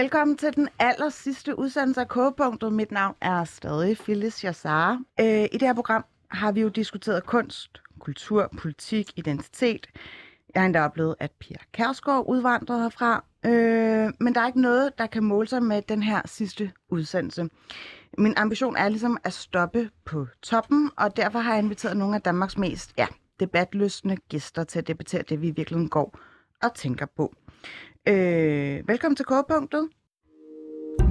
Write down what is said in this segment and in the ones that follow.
Velkommen til den aller sidste udsendelse af Kogepunktet. Mit navn er stadig Phyllis Jassar. Øh, I det her program har vi jo diskuteret kunst, kultur, politik, identitet. Jeg har endda oplevet, at Pia Kærsgaard udvandrede herfra. Øh, men der er ikke noget, der kan måle sig med den her sidste udsendelse. Min ambition er ligesom at stoppe på toppen, og derfor har jeg inviteret nogle af Danmarks mest ja, debatløsende gæster til at debattere det, vi i virkeligheden går og tænker på. Øh, velkommen til K-punktet.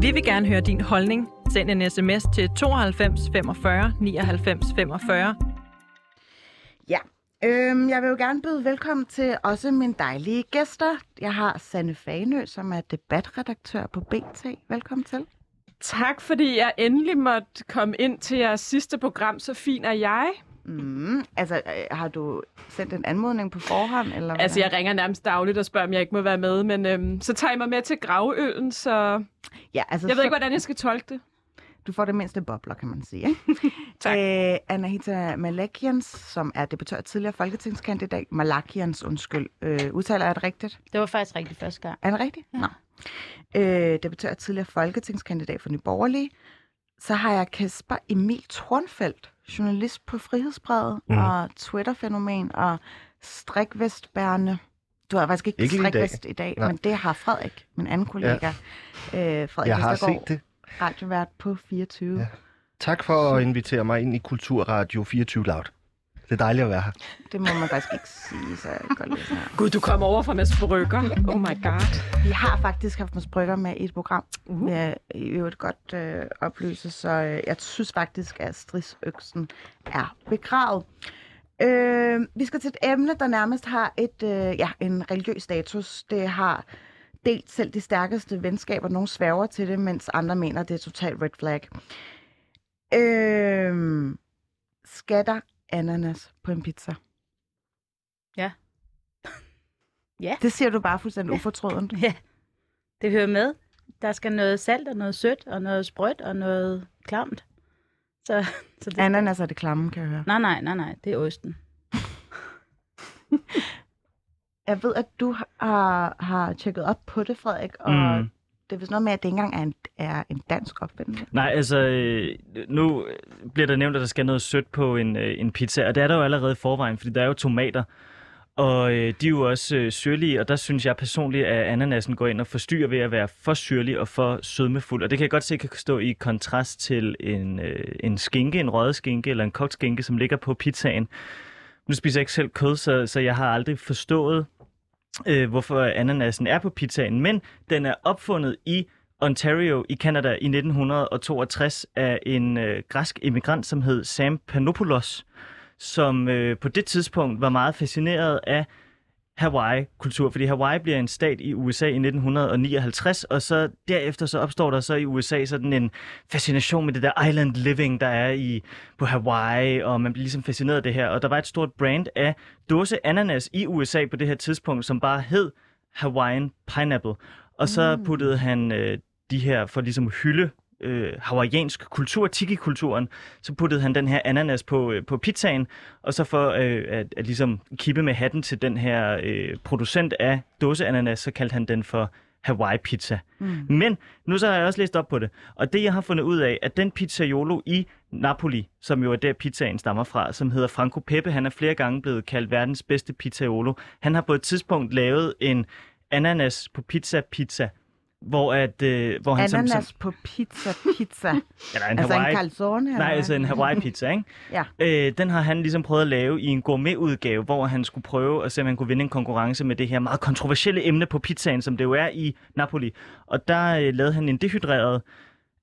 Vi vil gerne høre din holdning. Send en sms til 92 45 99 45. Ja, øh, jeg vil jo gerne byde velkommen til også mine dejlige gæster. Jeg har Sanne Fanø, som er debatredaktør på BT. Velkommen til. Tak, fordi jeg endelig måtte komme ind til jeres sidste program. Så fin er jeg. Mm, altså, øh, har du sendt en anmodning på forhånd? Eller hvad? Altså, jeg ringer nærmest dagligt og spørger, om jeg ikke må være med, men øhm, så tager jeg mig med til gravølen, så ja, altså, jeg ved så, ikke, hvordan jeg skal tolke det. Du får det mindste bobler, kan man sige. Ikke? Tak. Øh, Anahita Malakians, som er debattør tidligere folketingskandidat. Malakians, undskyld. Øh, udtaler jeg det rigtigt? Det var faktisk rigtigt første gang. Er det rigtigt? Ja. Nå. Øh, debattør tidligere folketingskandidat for Nye Borgerlige. Så har jeg Kasper Emil Tornfeldt, journalist på Frihedsbrevet mm. og Twitter-fænomen og strikvestbærende. Du har faktisk ikke, Ikke lige i dag. strikvest i dag, Nej. men det har Frederik, min anden kollega. Ja. Øh, Frederik Jeg har Vestergaard, set det. radiovært på 24. Ja. Tak for at invitere mig ind i Kulturradio 24 Loud. Det er dejligt at være her. Det må man faktisk ikke sige, så jeg godt lide her. Gud, du kommer over fra Mads Brygger. Oh my god. Vi har faktisk haft Mads Brygger med i et program. Uh. Uh. Jeg i øvrigt godt øh, oplyse, så øh, jeg synes faktisk, at stridsøksen er begravet. Øh, vi skal til et emne, der nærmest har et, øh, ja, en religiøs status. Det har delt selv de stærkeste venskaber. Nogle sværger til det, mens andre mener, det er totalt red flag. Øh, skal der ananas på en pizza? Ja. Ja. Det siger du bare fuldstændig ufortrødent. Ja, det hører med. Der skal noget salt og noget sødt og noget sprødt og noget klamt. Så, så det... Ananas er det klamme, kan jeg høre. Nej, nej, nej, nej, det er osten. Jeg ved, at du har, har tjekket op på det, Frederik, og Mm det er vist noget med, at det ikke engang er en, er en dansk opfindelse. Nej, altså, øh, nu bliver der nævnt, at der skal noget sødt på en, øh, en pizza, og det er der jo allerede i forvejen, fordi der er jo tomater, og øh, de er jo også øh, syrlige, og der synes jeg personligt, at ananasen går ind og forstyrrer ved at være for syrlig og for sødmefuld, og det kan jeg godt se kan stå i kontrast til en, øh, en skinke, en røget skinke eller en kogt skinke, som ligger på pizzaen. Nu spiser jeg ikke selv kød, så, så jeg har aldrig forstået, øh, hvorfor ananasen er på pizzaen, men den er opfundet i Ontario i Canada i 1962 af en øh, græsk immigrant, som hed Sam Panopoulos, som øh, på det tidspunkt var meget fascineret af Hawaii-kultur, fordi Hawaii bliver en stat i USA i 1959, og så derefter så opstår der så i USA sådan en fascination med det der island living, der er i på Hawaii, og man bliver ligesom fascineret af det her. Og der var et stort brand af dåse ananas i USA på det her tidspunkt, som bare hed Hawaiian Pineapple. Og så puttede han øh, de her, for ligesom at hylde øh, hawaiiansk kultur, tiki-kulturen, så puttede han den her ananas på, øh, på pizzaen, og så for øh, at, at ligesom kippe med hatten til den her øh, producent af dåseananas, så kaldte han den for Hawaii Pizza. Mm. Men nu så har jeg også læst op på det, og det jeg har fundet ud af, at den pizzaiolo i Napoli, som jo er der pizzaen stammer fra, som hedder Franco Pepe, han er flere gange blevet kaldt verdens bedste pizzaiolo. Han har på et tidspunkt lavet en ananas på pizza pizza, hvor, at, øh, hvor han som, Ananas som, på pizza, pizza. eller en altså Hawaii, en calzone? eller Nej, hvad? altså en Hawaii-pizza, ikke? Ja. Øh, den har han ligesom prøvet at lave i en gourmetudgave, hvor han skulle prøve at se, om han kunne vinde en konkurrence med det her meget kontroversielle emne på pizzaen, som det jo er i Napoli. Og der øh, lavede han en dehydreret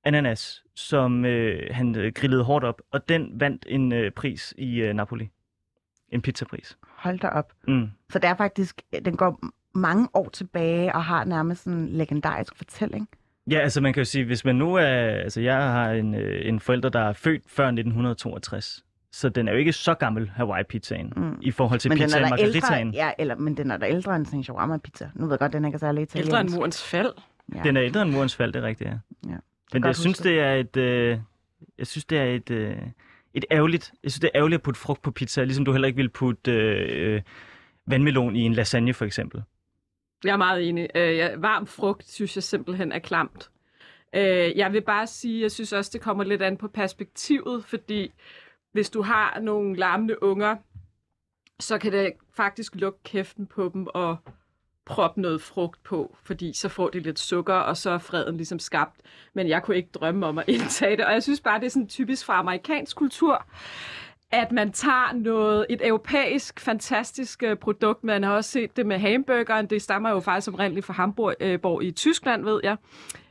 ananas, som øh, han øh, grillede hårdt op, og den vandt en øh, pris i øh, Napoli. En pizzapris. Hold da op. Mm. Så det er faktisk, den går mange år tilbage og har nærmest sådan en legendarisk fortælling. Ja, altså man kan jo sige, hvis man nu er... Altså jeg har en, øh, en forælder, der er født før 1962. Så den er jo ikke så gammel, Hawaii-pizzaen, mm. i forhold til men den pizzaen er da ældre, margaritaen. ja, eller, men den er da ældre end en shawarma-pizza. Nu ved jeg godt, den ikke er særlig italiensk. Ældre end murens fald. Ja. Den er ældre end murens fald, det er rigtigt, ja. Ja, Men jeg synes, det er et... Øh, jeg synes, det er et... Øh, et ærgerligt... Jeg synes, det er ærgerligt at putte frugt på pizza, ligesom du heller ikke ville putte øh, øh, vandmelon i en lasagne, for eksempel. Jeg er meget enig. Øh, varm frugt synes jeg simpelthen er klamt. Øh, jeg vil bare sige, jeg synes også, det kommer lidt an på perspektivet, fordi hvis du har nogle larmende unger, så kan det faktisk lukke kæften på dem og proppe noget frugt på, fordi så får de lidt sukker, og så er freden ligesom skabt. Men jeg kunne ikke drømme om at indtage det, og jeg synes bare, det er sådan typisk fra amerikansk kultur, at man tager noget, et europæisk fantastisk øh, produkt. Man har også set det med hamburgeren. Det stammer jo faktisk oprindeligt fra Hamburg øh, Borg i Tyskland, ved jeg.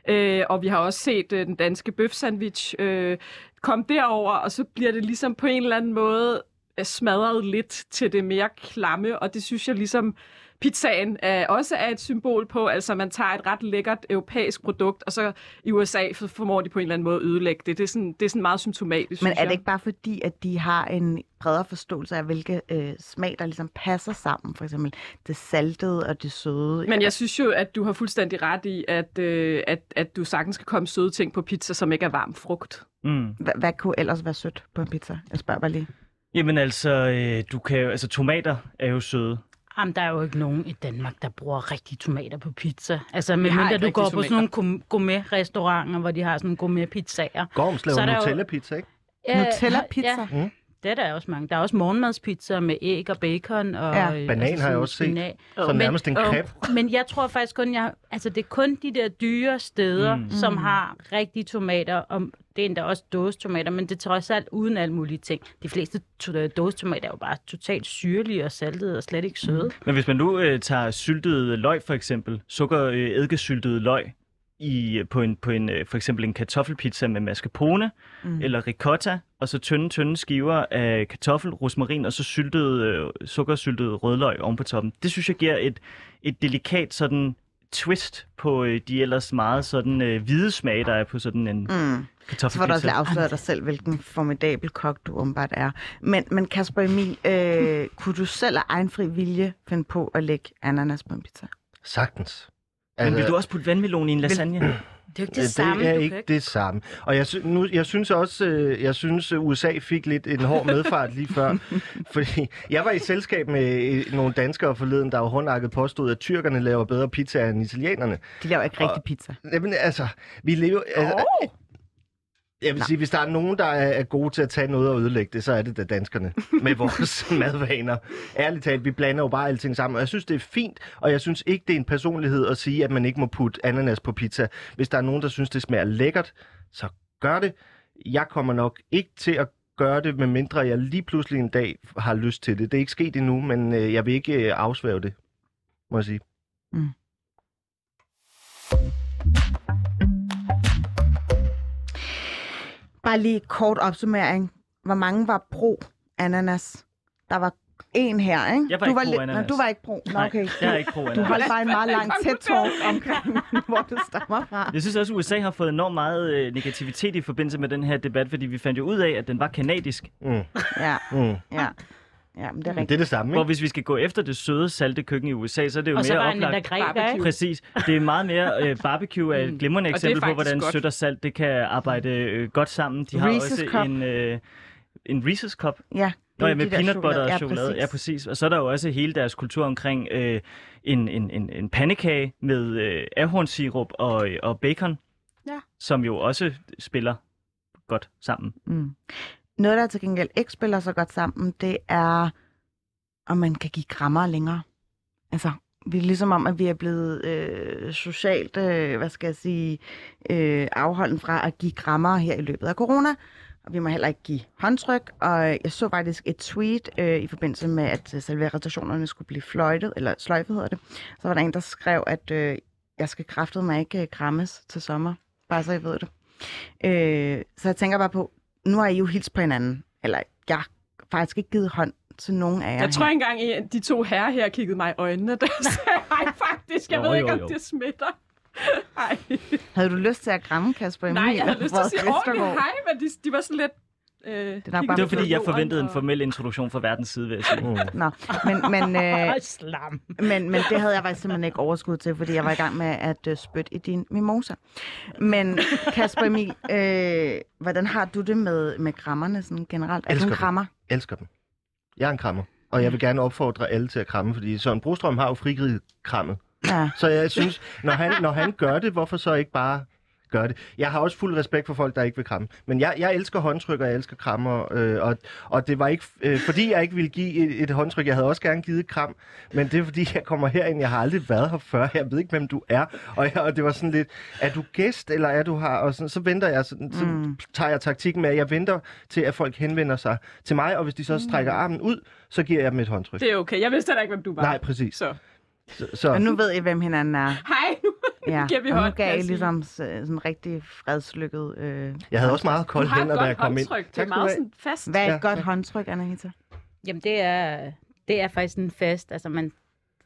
Øh, og vi har også set øh, den danske bøfsandwich øh, komme derover, og så bliver det ligesom på en eller anden måde øh, smadret lidt til det mere klamme, og det synes jeg ligesom pizzaen er, også er et symbol på. Altså man tager et ret lækkert europæisk produkt, og så i USA for- formår de på en eller anden måde at ødelægge det. Det er sådan, det er sådan meget symptomatisk, Men er det jeg. ikke bare fordi, at de har en bredere forståelse af, hvilke øh, smag, der ligesom passer sammen? For eksempel det saltede og det søde. Men jeg synes jo, at du har fuldstændig ret i, at, øh, at, at du sagtens kan komme søde ting på pizza, som ikke er varm frugt. Mm. Hvad, hvad kunne ellers være sødt på en pizza? Jeg spørger bare lige. Jamen altså, øh, du kan jo, altså tomater er jo søde. Jamen, der er jo ikke nogen i Danmark, der bruger rigtige tomater på pizza. Altså, medmindre du går på sådan nogle gourmet- gourmet-restauranter, hvor de har sådan gourmet-pizzaer. Gorms Så er laver jo- Nutella-pizza, ikke? Nutella-pizza? Ja, det er der også mange. Der er også morgenmadspizza med æg og bacon. Og, Ja. øh, Banan har jeg også set. spinat. Så Men- nærmest en Åh. crepe. Men jeg tror faktisk kun, jeg, altså det er kun de der dyre steder, Mm. som Mm. har rigtige tomater, og det er endda også dåsetomater, men det er trods alt uden alle mulige ting. De fleste to- dåsetomater er jo bare totalt syrlige og saltede og slet ikke søde. Men hvis man nu øh, tager syltet løg for eksempel, sukker øh, eddikesyltet løg i, på, en, på en, øh, for eksempel en kartoffelpizza med mascarpone Mm. eller ricotta, og så tynde, tynde skiver af kartoffel, rosmarin og så syltet, øh, sukkersyltet rødløg oven på toppen. Det synes jeg giver et, et delikat sådan twist på øh, de ellers meget sådan øh, hvide smage, der er på sådan en Mm. Så var du kartoffelpizza. også lige afsløret dig selv, hvilken formidabel kok du åbenbart er. Men, men Kasper Emil, øh, kunne du selv af egen fri vilje finde på at lægge ananas på en pizza? Sagtens. Men vil du også putte vandmelon i en lasagne? Det er jo ikke det, det samme. er du ikke kan ikke... det samme. Og jeg, sy- nu, jeg synes også, øh, jeg synes øh, USA fik lidt en hård medfart lige før. fordi jeg var i selskab med øh, nogle danskere forleden, der jo håndakket påstod, at tyrkerne laver bedre pizza end italienerne. De laver ikke rigtig Og- pizza. Jamen altså, vi lever... Altså, jeg vil sige, hvis der er nogen, der er gode til at tage noget og ødelægge det, så er det da danskerne med vores madvaner. Ærligt talt, vi blander jo bare alting sammen, og jeg synes, det er fint, og jeg synes ikke, det er en personlighed at sige, at man ikke må putte ananas på pizza. Hvis der er nogen, der synes, det smager lækkert, så gør det. Jeg kommer nok ikke til at gøre det, medmindre jeg lige pludselig en dag har lyst til det. Det er ikke sket endnu, men øh, jeg vil ikke øh, afsvæve det, må jeg sige. Bare lige kort opsummering. Hvor mange var pro ananas? Der var en her, ikke? Jeg var du ikke var pro lidt- ananas. Nå, du var ikke pro. Nå, Nej, okay. jeg er ikke pro Du ananas. holdt bare en meget lang tæt talk omkring, hvor du stammer fra. Jeg synes også, at USA har fået enormt meget øh, negativitet i forbindelse med den her debat, fordi vi fandt jo ud af, at den var kanadisk. Mm. Ja, Mm. ja. Ja, men det er Men rigtigt. det er det samme, Hvor ikke? hvis vi skal gå efter det søde, salte køkken i USA, så er det jo Og så mere oplagt. Barbecue. ikke? Præcis. Det er meget mere øh, barbecue er et Mm. glimrende Og eksempel på, hvordan godt. sødt og salt det kan arbejde øh, godt sammen. De har Reese's også Cup. en, øh, en Reese's Cup. Ja, Nå ja, med de peanut butter og chokolade. Ja, præcis. Og så er der jo også hele deres kultur omkring øh, en, en, en, en pandekage med øh, ahornsirup og, øh, og bacon, Ja. som jo også spiller godt sammen. Mm. Noget, der til gengæld ikke spiller så godt sammen, det er, om man kan give krammer længere. Altså, vi er ligesom om, at vi er blevet øh, socialt, øh, hvad skal jeg sige, øh, afholden fra at give krammer her i løbet af corona. Og vi må heller ikke give håndtryk. Og jeg så faktisk et tweet øh, i forbindelse med, at øh, selve skulle blive fløjtet, eller sløjfet hedder det. Så var der en, der skrev, at øh, jeg skal kraftet mig ikke øh, krammes til sommer. Bare så I ved det. Øh, så jeg tænker bare på, nu har I jo hilst på hinanden. Eller jeg har faktisk ikke givet hånd til nogen af jer. Jeg tror her. ikke engang, at de to herrer her kiggede mig i øjnene, da jeg sagde hej faktisk. Jeg Jo, ved ikke, jo, om jo. det smitter. Ej. Havde du lyst til at kramme Kasper Emil? Nej, jeg havde lyst til at sige ordentligt hej, men de, de var sådan lidt... Øh, nok kiggede bare Det var fordi, jeg forventede en formel introduktion fra verdens side, vil jeg sige. Mm. Nå, men, men, øh, Slam. men, men det havde jeg faktisk simpelthen ikke overskud til, fordi jeg var i gang med at øh, spytte i din mimosa. Men Kasper Emil, øh, hvordan har du det med, med krammerne sådan generelt? Er du en dem. krammer? elsker dem. Jeg er en krammer. Og jeg vil gerne opfordre alle til at kramme, fordi Søren Brostrøm har jo frigridet krammet. Ja. Så jeg synes, når han, når han gør det, hvorfor så ikke bare gøre det? Jeg har også fuld respekt for folk, der ikke vil kramme. Men jeg, jeg elsker håndtryk, og jeg elsker krammer. Øh, og, og det var ikke, øh, fordi jeg ikke ville give et, et håndtryk. Jeg havde også gerne givet et kram. Men det er fordi, jeg kommer herind. Jeg har aldrig været her før. Jeg ved ikke, hvem du er. Og, jeg, og det var sådan lidt, er du gæst, eller er du her? Og sådan, så venter jeg, sådan, så Mm. tager jeg taktikken med, at jeg venter til, at folk henvender sig til mig. Og hvis de så strækker armen ud, så giver jeg dem et håndtryk. Det er okay. Jeg vidste heller ikke, hvem du var. Nej, præcis. Så, Så, så, Og nu ved I, hvem hinanden er. hej nu. Ja, giver vi og nu gav jeg I ligesom s- sådan rigtig fredslykket... Øh, jeg havde også meget kolde hænder, da jeg kom ind. håndtryk. Det er meget sådan fast. Hvad er et Ja, godt ja. håndtryk, Anahita? Jamen, det er, det er faktisk en fest. Altså, man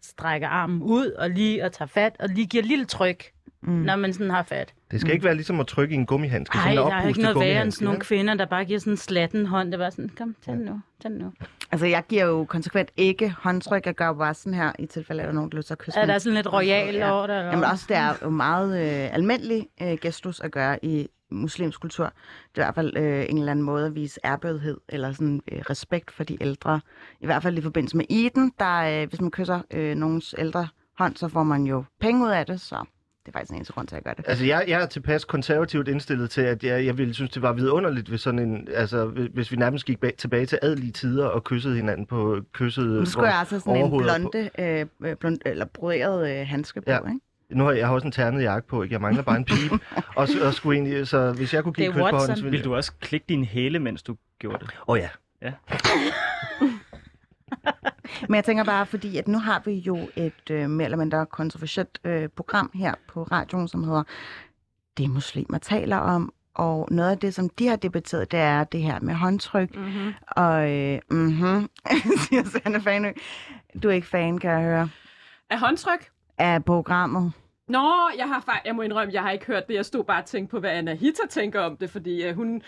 strækker armen ud og lige og tager fat, og lige giver et lille tryk, Mm. når man sådan har fat. Det skal ikke være ligesom at trykke i en gummihandske. Ej, sådan en der er ikke noget værre end sådan nogle kvinder, der bare giver sådan en slatten hånd. Det var sådan, kom, tag den nu, tag den nu. Altså, jeg giver jo konsekvent ikke håndtryk. Jeg gør bare sådan her, i tilfælde af, at der er nogen, der lyst til at kysse Er der sådan lidt royal Ja. over det? eller Jamen også, det er jo meget øh, almindelig øh, gestus at gøre i muslimsk kultur. Det er i hvert fald øh, en eller anden måde at vise ærbødighed eller sådan øh, respekt for de ældre. I hvert fald i forbindelse med Eden, der øh, hvis man kysser øh, nogens ældre hånd, så får man jo penge ud af det, så det er faktisk en eneste grund til, at jeg gør det. Altså, jeg, jeg er tilpas konservativt indstillet til, at jeg, jeg ville synes, det var vidunderligt, hvis, sådan en, altså, hvis- vi nærmest gik bag, tilbage til adelige tider og kyssede hinanden på kysset. Nu skulle jeg altså sådan en overhoveder på. blonde, øh, øh, blond, eller broderet øh, handske på, Ja. ikke? Nu har jeg, jeg har også en ternet jakke på, ikke? Jeg mangler bare en pipe. og, så- og skulle egentlig, så hvis jeg kunne give kys på hånden, så ville Vil du også klikke dine hæle, mens du gjorde det? Åh oh, ja. Men jeg tænker bare, fordi at nu har vi jo et øh, mere eller mindre kontroversielt øh, program her på radioen, som hedder Det muslimer taler om. Og noget af det, som de har debatteret, det er det her med håndtryk. Mm-hmm. Og øh, mhm, siger Sanne Fanø. Du er ikke fan, kan jeg høre, Er håndtryk? af programmet. Nå, jeg har jeg må indrømme, jeg har ikke hørt det. Jeg stod bare og tænkte på, hvad Anna Hita tænker om det, fordi uh, hun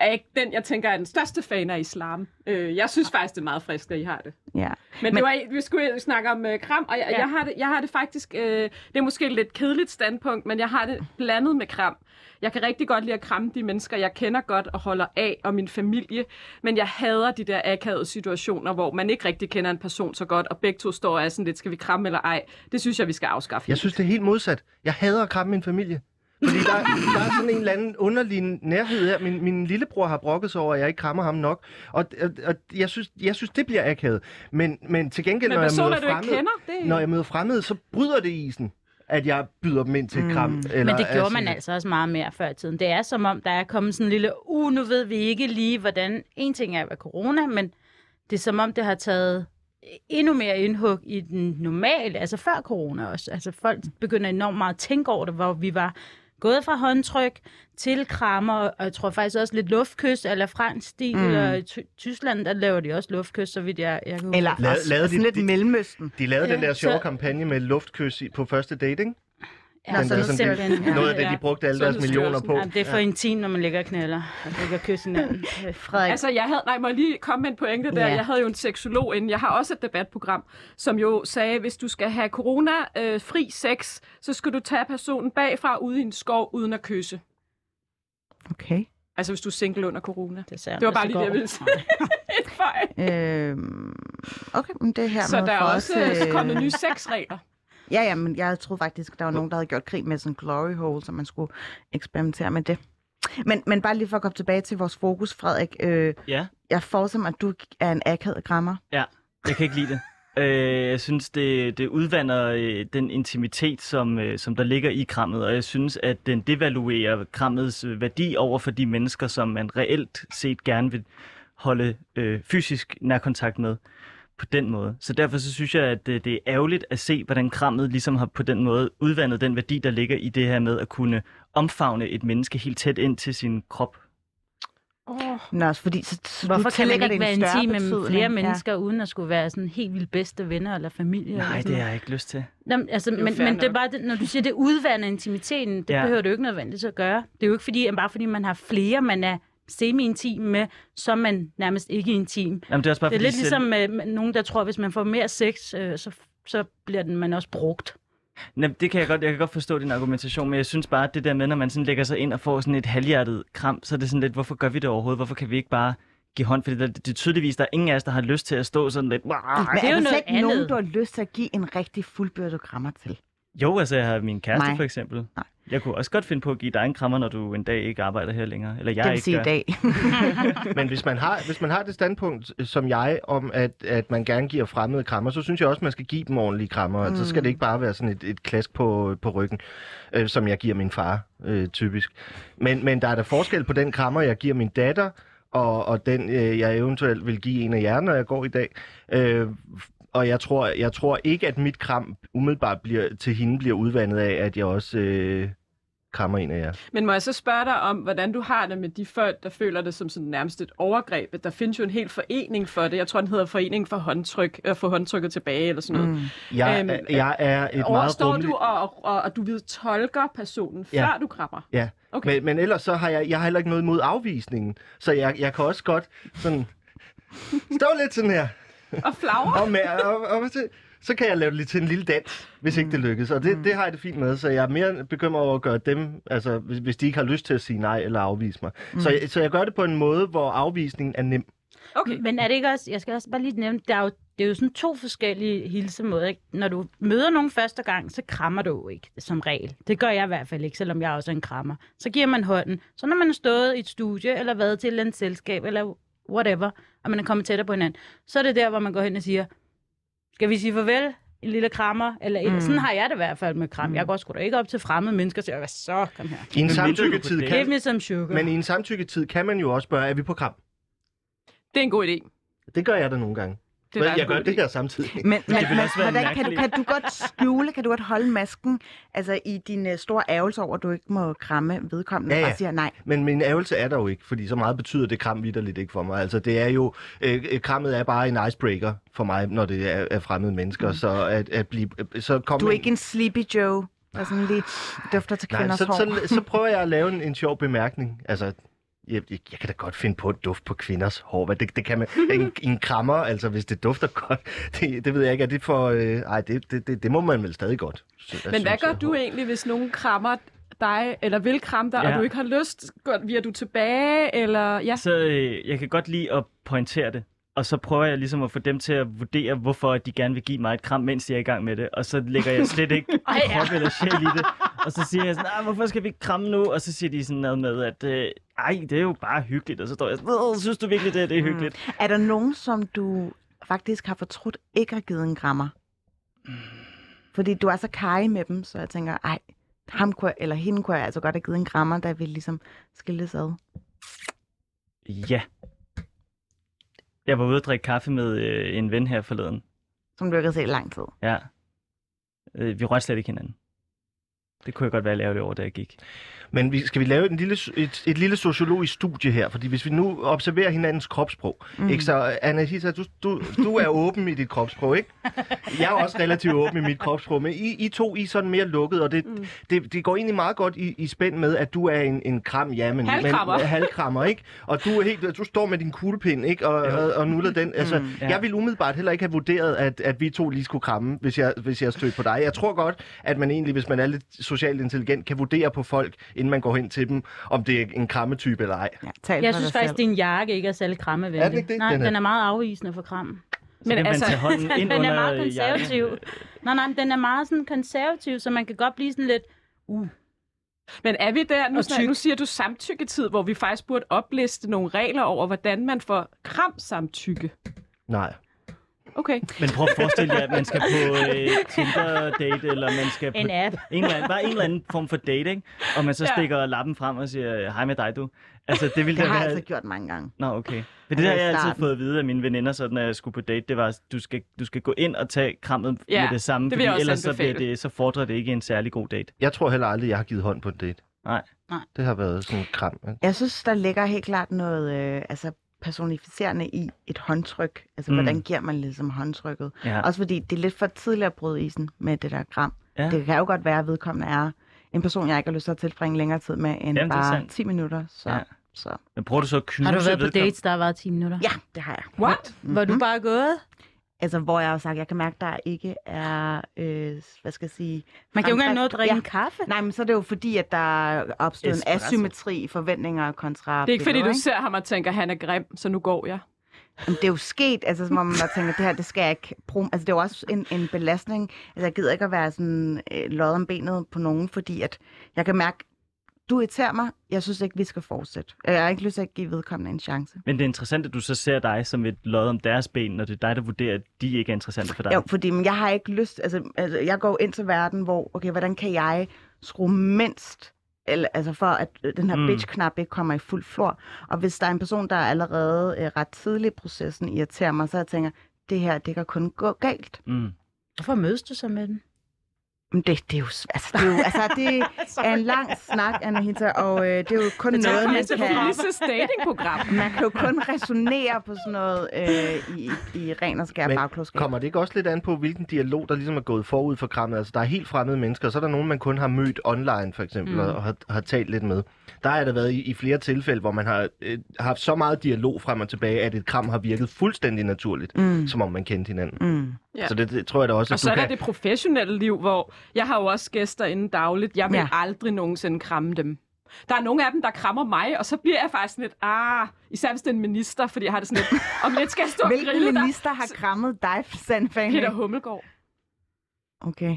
er ikke den, jeg tænker er den største fan af islam. Uh, jeg synes faktisk, det er meget frisk, at I har det. Ja. Men, Men- det var, vi skulle snakke om uh, kram, og jeg, Ja. jeg, har det, jeg har det faktisk, uh, det er måske et lidt kedeligt standpunkt, men jeg har det blandet med kram. Jeg kan rigtig godt lide at kramme de mennesker, jeg kender godt og holder af, og min familie, men jeg hader de der akavede situationer, hvor man ikke rigtig kender en person så godt, og begge to står og er sådan lidt, skal vi kramme eller ej? Det synes jeg, vi skal afskaffe. Jeg synes, det er helt modsat. Jeg hader at kramme min familie. Fordi der, der er sådan en eller anden underlig nærhed her. Min, min lillebror har brokket sig over, at jeg ikke krammer ham nok. Og, og, og jeg, synes, jeg synes, det bliver akavet. Men, men til gengæld, men når jeg, møder du ikke fremmede, kender, det når jeg møder fremmede, så bryder det isen, at jeg byder dem ind til et kram. Eller Men det gjorde man altså også meget mere før i tiden. Det er som om, der er kommet sådan en lille, uh, nu ved vi ikke lige, hvordan... En ting er, hvad corona, men det er som om, det har taget endnu mere indhug i den normale, altså før corona også. Altså folk begynder enormt meget at tænke over det, hvor vi var gået fra håndtryk til krammer, og jeg tror faktisk også lidt luftkys, eller fransk stil, Mm. og i Ty- Tyskland, der laver de også luftkys, så vidt jeg, jeg kan huske. Eller også, lavede sådan de- lidt de- Mellemøsten. De lavede Ja, den der sjove så- kampagne med luftkys i- på første date, ikke? Ja, Den så der er det sådan- simpelthen... det- Noget af det, de brugte alle deres millioner på. Ja, det er for ja. intimt, når man ligger og knælder. Altså ikke at kysse hinanden. Frederik, Altså, jeg havde, nej, må jeg lige komme med en pointe der. Ja. Jeg havde jo en seksolog inden. Jeg har også et debatprogram, som jo sagde, hvis du skal have corona-fri sex, så skal du tage personen bagfra ude i en skov uden at kysse. okay. Altså, hvis du er single under corona. Det, Det var bare lige det, jeg ville sige. Et fejl. Øhm, okay, men det er her Så der er også øh... kommet nye sexregler. Ja, ja, men jeg troede faktisk, der var nogen, der havde gjort krig med sådan en glory hole, så man skulle eksperimentere med det. Men, men bare lige for at komme tilbage til vores fokus, Frederik. Øh, Ja, jeg forestiller mig, at du er en akavet grammer. jeg kan ikke lide det. Øh, jeg synes, det, det udvander øh, den intimitet, som, øh, som der ligger i krammet, og jeg synes, at den devaluerer krammets øh, værdi over for de mennesker, som man reelt set gerne vil holde øh, fysisk nærkontakt med på den måde. Så derfor så synes jeg, at det, det er ærgerligt at se, hvordan krammet ligesom har på den måde udvandet den værdi, der ligger i det her med at kunne omfavne et menneske helt tæt ind til sin krop. Oh. Nå, fordi så, så Hvorfor du kan man ikke det være intim med flere mennesker, uden at skulle være sådan helt vildt bedste venner eller familie? Nej, eller sådan det har jeg ikke lyst til. Jamen, altså, jo men, men det er bare, det, når du siger, det udvander intimiteten, det Ja. ja. behøver det jo ikke nødvendigt at gøre. Det er jo ikke fordi, bare fordi man har flere, man er semi-intim med, så er man nærmest ikke intim. Jamen, det er også bare Det er lidt selv- ligesom med, med nogen, der tror, at hvis man får mere sex, øh, så, så bliver den, man også brugt. Nej, det kan jeg godt, jeg kan godt forstå din argumentation, men jeg synes bare, at det der med, når man sådan lægger sig ind og får sådan et halvhjertet kram, så er det sådan lidt, hvorfor gør vi det overhovedet? Hvorfor kan vi ikke bare give hånd? Fordi det, det er tydeligvis, der er ingen af os, der har lyst til at stå sådan lidt... Men det er jo noget ikke nogen, andet. du har lyst til at give en rigtig fuldbyrdet grammer til? Jo, altså jeg har min kæreste Nej. for eksempel. Nej. Jeg kunne også godt finde på at give dig en krammer, når du en dag ikke arbejder her længere. Eller jeg det vil ikke sige gør. i dag. Men hvis man har, hvis man har det standpunkt, øh, som jeg, om at, at man gerne giver fremmede krammer, så synes jeg også, man skal give dem ordentlige krammer. Mm. Så skal det ikke bare være sådan et, et klask på, på ryggen, øh, som jeg giver min far, øh, typisk. Men, men der er der forskel på den krammer, jeg giver min datter, og, og den, øh, jeg eventuelt vil give en af jer, når jeg går i dag. Øh, og jeg tror, jeg tror ikke, at mit kram umiddelbart bliver, til hende bliver udvandet af, at jeg også øh, krammer en af jer. Men må jeg så spørge dig om, hvordan du har det med de folk, der føler det som sådan nærmest et overgreb? Der findes jo en hel forening for det. Jeg tror, den hedder Forening for håndtryk, at få håndtrykket tilbage eller sådan noget. Mm. Jeg, Øhm, jeg er et meget rummeligt... du, og, og, og du ved, tolker personen, Ja. før du krammer? Ja, Okay. okay. men, men ellers så har jeg, jeg har heller ikke noget imod afvisningen. Så jeg, jeg kan også godt sådan stå lidt sådan her. Og flagre? Og, med, og, og så, så kan jeg lave det lidt til en lille dans, hvis ikke det lykkes. Og det, det har jeg det fint med, så jeg er mere bekymret over at gøre dem, altså hvis, hvis de ikke har lyst til at sige nej eller afvise mig. Mm. Så, jeg, så jeg gør det på en måde, hvor afvisningen er nem. Okay. Men er det ikke også, jeg skal også bare lige nævne, der er jo, det er jo sådan to forskellige hilsemåder. Ikke? Når du møder nogen første gang, så krammer du jo ikke, som regel. Det gør jeg i hvert fald ikke, selvom jeg også er en krammer. Så giver man hånden. Så når man har stået i et studie, eller været til et eller andet selskab, eller whatever, og man er kommet tættere på hinanden, så er det der, hvor man går hen og siger, skal vi sige farvel? En lille krammer? Eller et. Mm. Sådan har jeg det i hvert fald med kram. Jeg går sgu da ikke op til fremmede mennesker og siger, hvad så, kom her. I en Men samtykketid på Give kan, me some sugar. men i en samtykketid kan man jo også spørge, er vi på kram? Det er en god idé. Det gør jeg da nogle gange. Det Men er jeg gør det her samtidig. Men, men, vil men også hvordan, kan, kan du godt skjule, kan du godt holde masken altså i din uh, store ærgelse over, at du ikke må kramme vedkommende Ja, ja. og siger nej? Men min ærgelse er der jo ikke, fordi så meget betyder det kram vidderligt ikke for mig. Altså det er jo, øh, øh, krammet er bare en icebreaker for mig, når det er, er fremmede mennesker. Mm. Så at, at blive, øh, så kom Du er ikke en sleepy Joe, der sådan lige dufter til Nej, kvinders så, hår. så, så prøver jeg at lave en, en sjov bemærkning. Altså, jeg, jeg, jeg kan da godt finde på et duft på kvinders hår. Hvad det, det kan man, en, en krammer, altså hvis det dufter godt, det, det ved jeg ikke. Er det for... Øh, ej, det, det, det, det må man vel stadig godt. sy- Men hvad gør jeg. du egentlig, hvis nogen krammer dig, eller vil kramme dig, Ja. og du ikke har lyst? Går, virer du tilbage, eller... Ja. Så øh, jeg kan godt lide at pointere det. Og så prøver jeg ligesom at få dem til at vurdere, hvorfor de gerne vil give mig et kram, mens de er i gang med det. Og så lægger jeg slet ikke Ej, ja. krop eller sjæl i det. Og så siger jeg sådan, "Ej, hvorfor skal vi ikke kramme nu? Og så siger de sådan noget med, at øh, ej, det er jo bare hyggeligt. Og så står jeg sådan, "Åh, synes du virkelig, det, er- det er hyggeligt? Er der nogen, som du faktisk har fortrudt ikke har givet en krammer? Fordi du er så kaj med dem, så jeg tænker, ej, ham kunne, jeg- eller hende kunne jeg altså godt have givet en krammer, der ville ligesom skilles ad. Ja. Jeg var ude at drikke kaffe med øh, en ven her forleden. Som du ikke har set i lang tid. Ja. Øh, vi rørte slet ikke hinanden. Det kunne jeg godt være ærgerlig over, da jeg gik. Men vi, skal vi lave en lille, et, et lille sociologisk studie her? Fordi hvis vi nu observerer hinandens kropssprog, mm. ikke så Anna Hisa, du, du, du er åben i dit kropssprog, ikke? Jeg er også relativt åben i mit kropssprog, men I, I to I er sådan mere lukket, og det, mm. det, det går egentlig meget godt i, i spænd med, at du er en, en kram, ja, men... Halvkrammer. Men, halvkrammer, ikke? Og du, er helt, du står med din kuglepind, ikke? Og, og, og nuller den. Altså, mm. Ja. Jeg ville umiddelbart heller ikke have vurderet, at, at vi to lige skulle kramme, hvis jeg, hvis jeg stødte på dig. Jeg tror godt, at man egentlig, hvis man er lidt socialt intelligent, kan vurdere på folk, inden man går hen til dem, om det er en krammetype eller ej. Ja, tal Jeg synes faktisk, selv. din jakke ikke er særlig krammevenlig. Er den ikke det? Nej, Den den er- er, meget afvisende for kram. Så Men altså- hånden ind den er meget jakken. konservativ. Nej, nej, den er meget sådan konservativ, så man kan godt blive sådan lidt... Uh, Men er vi der, nu, nu siger du samtykketid, hvor vi faktisk burde opliste nogle regler over, hvordan man får kram samtykke. Nej. Okay. Men prøv at forestille jer, at man skal på øh, Tinder-date, eller man skal på en app. en eller anden, bare en eller anden form for dating, og man så Ja. stikker lappen frem og siger, hej med dig du. Altså, det ville Det da har jeg være... altså gjort mange gange. Nå, okay. Men det Altså, har i jeg altid starten. fået at vide af mine veninder, så når jeg skulle på date, det var, du skal, du skal gå ind og tage krammet Ja, med det samme, det jeg fordi ellers så, bliver det, så fordrer det ikke en særlig god date. Jeg tror heller aldrig, jeg har givet hånd på en date. Nej. Nej. Det har været sådan en kram. ikke? Jeg synes, der ligger helt klart noget øh, altså personificerende i et håndtryk. Altså, Mm. hvordan giver man ligesom håndtrykket? Ja. Også fordi det er lidt for tidligt at bryde isen med det der gram. Ja. Det kan jo godt være, at vedkommende er en person, jeg ikke har lyst til at tilbringe længere tid med, end Jamen, bare sandt. 10 minutter. Så, Ja. så. Men prøver du så at knuse Har du været på dates, der har været 10 minutter? ja, det har jeg. What? Hvor du bare gået? Altså, hvor jeg har sagt, jeg kan mærke, der ikke er, øh, hvad skal jeg sige... Man kan jo ikke engang nå at drikke ja. en kaffe. Nej, men så er det jo fordi, at der er opstået en asymmetri i forventninger kontra Det er ikke fordi, billeder, du ser ham og tænker, han er grim, så nu går jeg. Men det er jo sket, altså som om man tænker, det her, det skal jeg ikke bruge. Altså det er jo også en, en belastning. Altså jeg gider ikke at være sådan øh, lod om benet på nogen, fordi at jeg kan mærke, du irriterer mig, jeg synes ikke, vi skal fortsætte. Jeg har ikke lyst til at give vedkommende en chance. Men det er interessant, at du så ser dig som et lod om deres ben, når det er dig, der vurderer, at de ikke er interessante for dig. Jo, fordi men jeg har ikke lyst, altså, altså jeg går ind til verden, hvor, okay, hvordan kan jeg skrue mindst, eller, altså for at øh, den her Mm. bitch-knap ikke kommer i fuld flor. Og hvis der er en person, der allerede øh, ret tidlig i processen irriterer mig, så jeg tænker, det her, det kan kun gå galt. Mm. Hvorfor mødes du så med den? Men det, det er jo, altså, det er, jo, altså, det er en lang snak, Anahita, og øh, det er jo kun Det noget, er man kan... Felices datingprogram. Man kan jo kun resonere på sådan noget øh, i, i ren og skær bagklodskab. Kommer det ikke også lidt an på, hvilken dialog, der ligesom er gået forud for krammet? Altså, der er helt fremmede mennesker, og så er der nogen, man kun har mødt online, for eksempel, mm. og har, har talt lidt med. Der har der været i, i flere tilfælde, hvor man har øh, haft så meget dialog frem og tilbage, at et kram har virket fuldstændig naturligt, Mm. som om man kendte hinanden. Mm. Ja. Så det, det tror jeg da også, Og at så er der kan... det professionelle liv, hvor jeg har jo også gæster inde dagligt. Jeg vil Ja. aldrig nogensinde kramme dem. Der er nogle af dem, der krammer mig, og så bliver jeg faktisk lidt, ah, især hvis det er en minister, fordi jeg har det sådan lidt, om lidt skal jeg stå og grille Hvilken dig. minister har krammet dig, Sandfane? Peter Hummelgaard. Okay.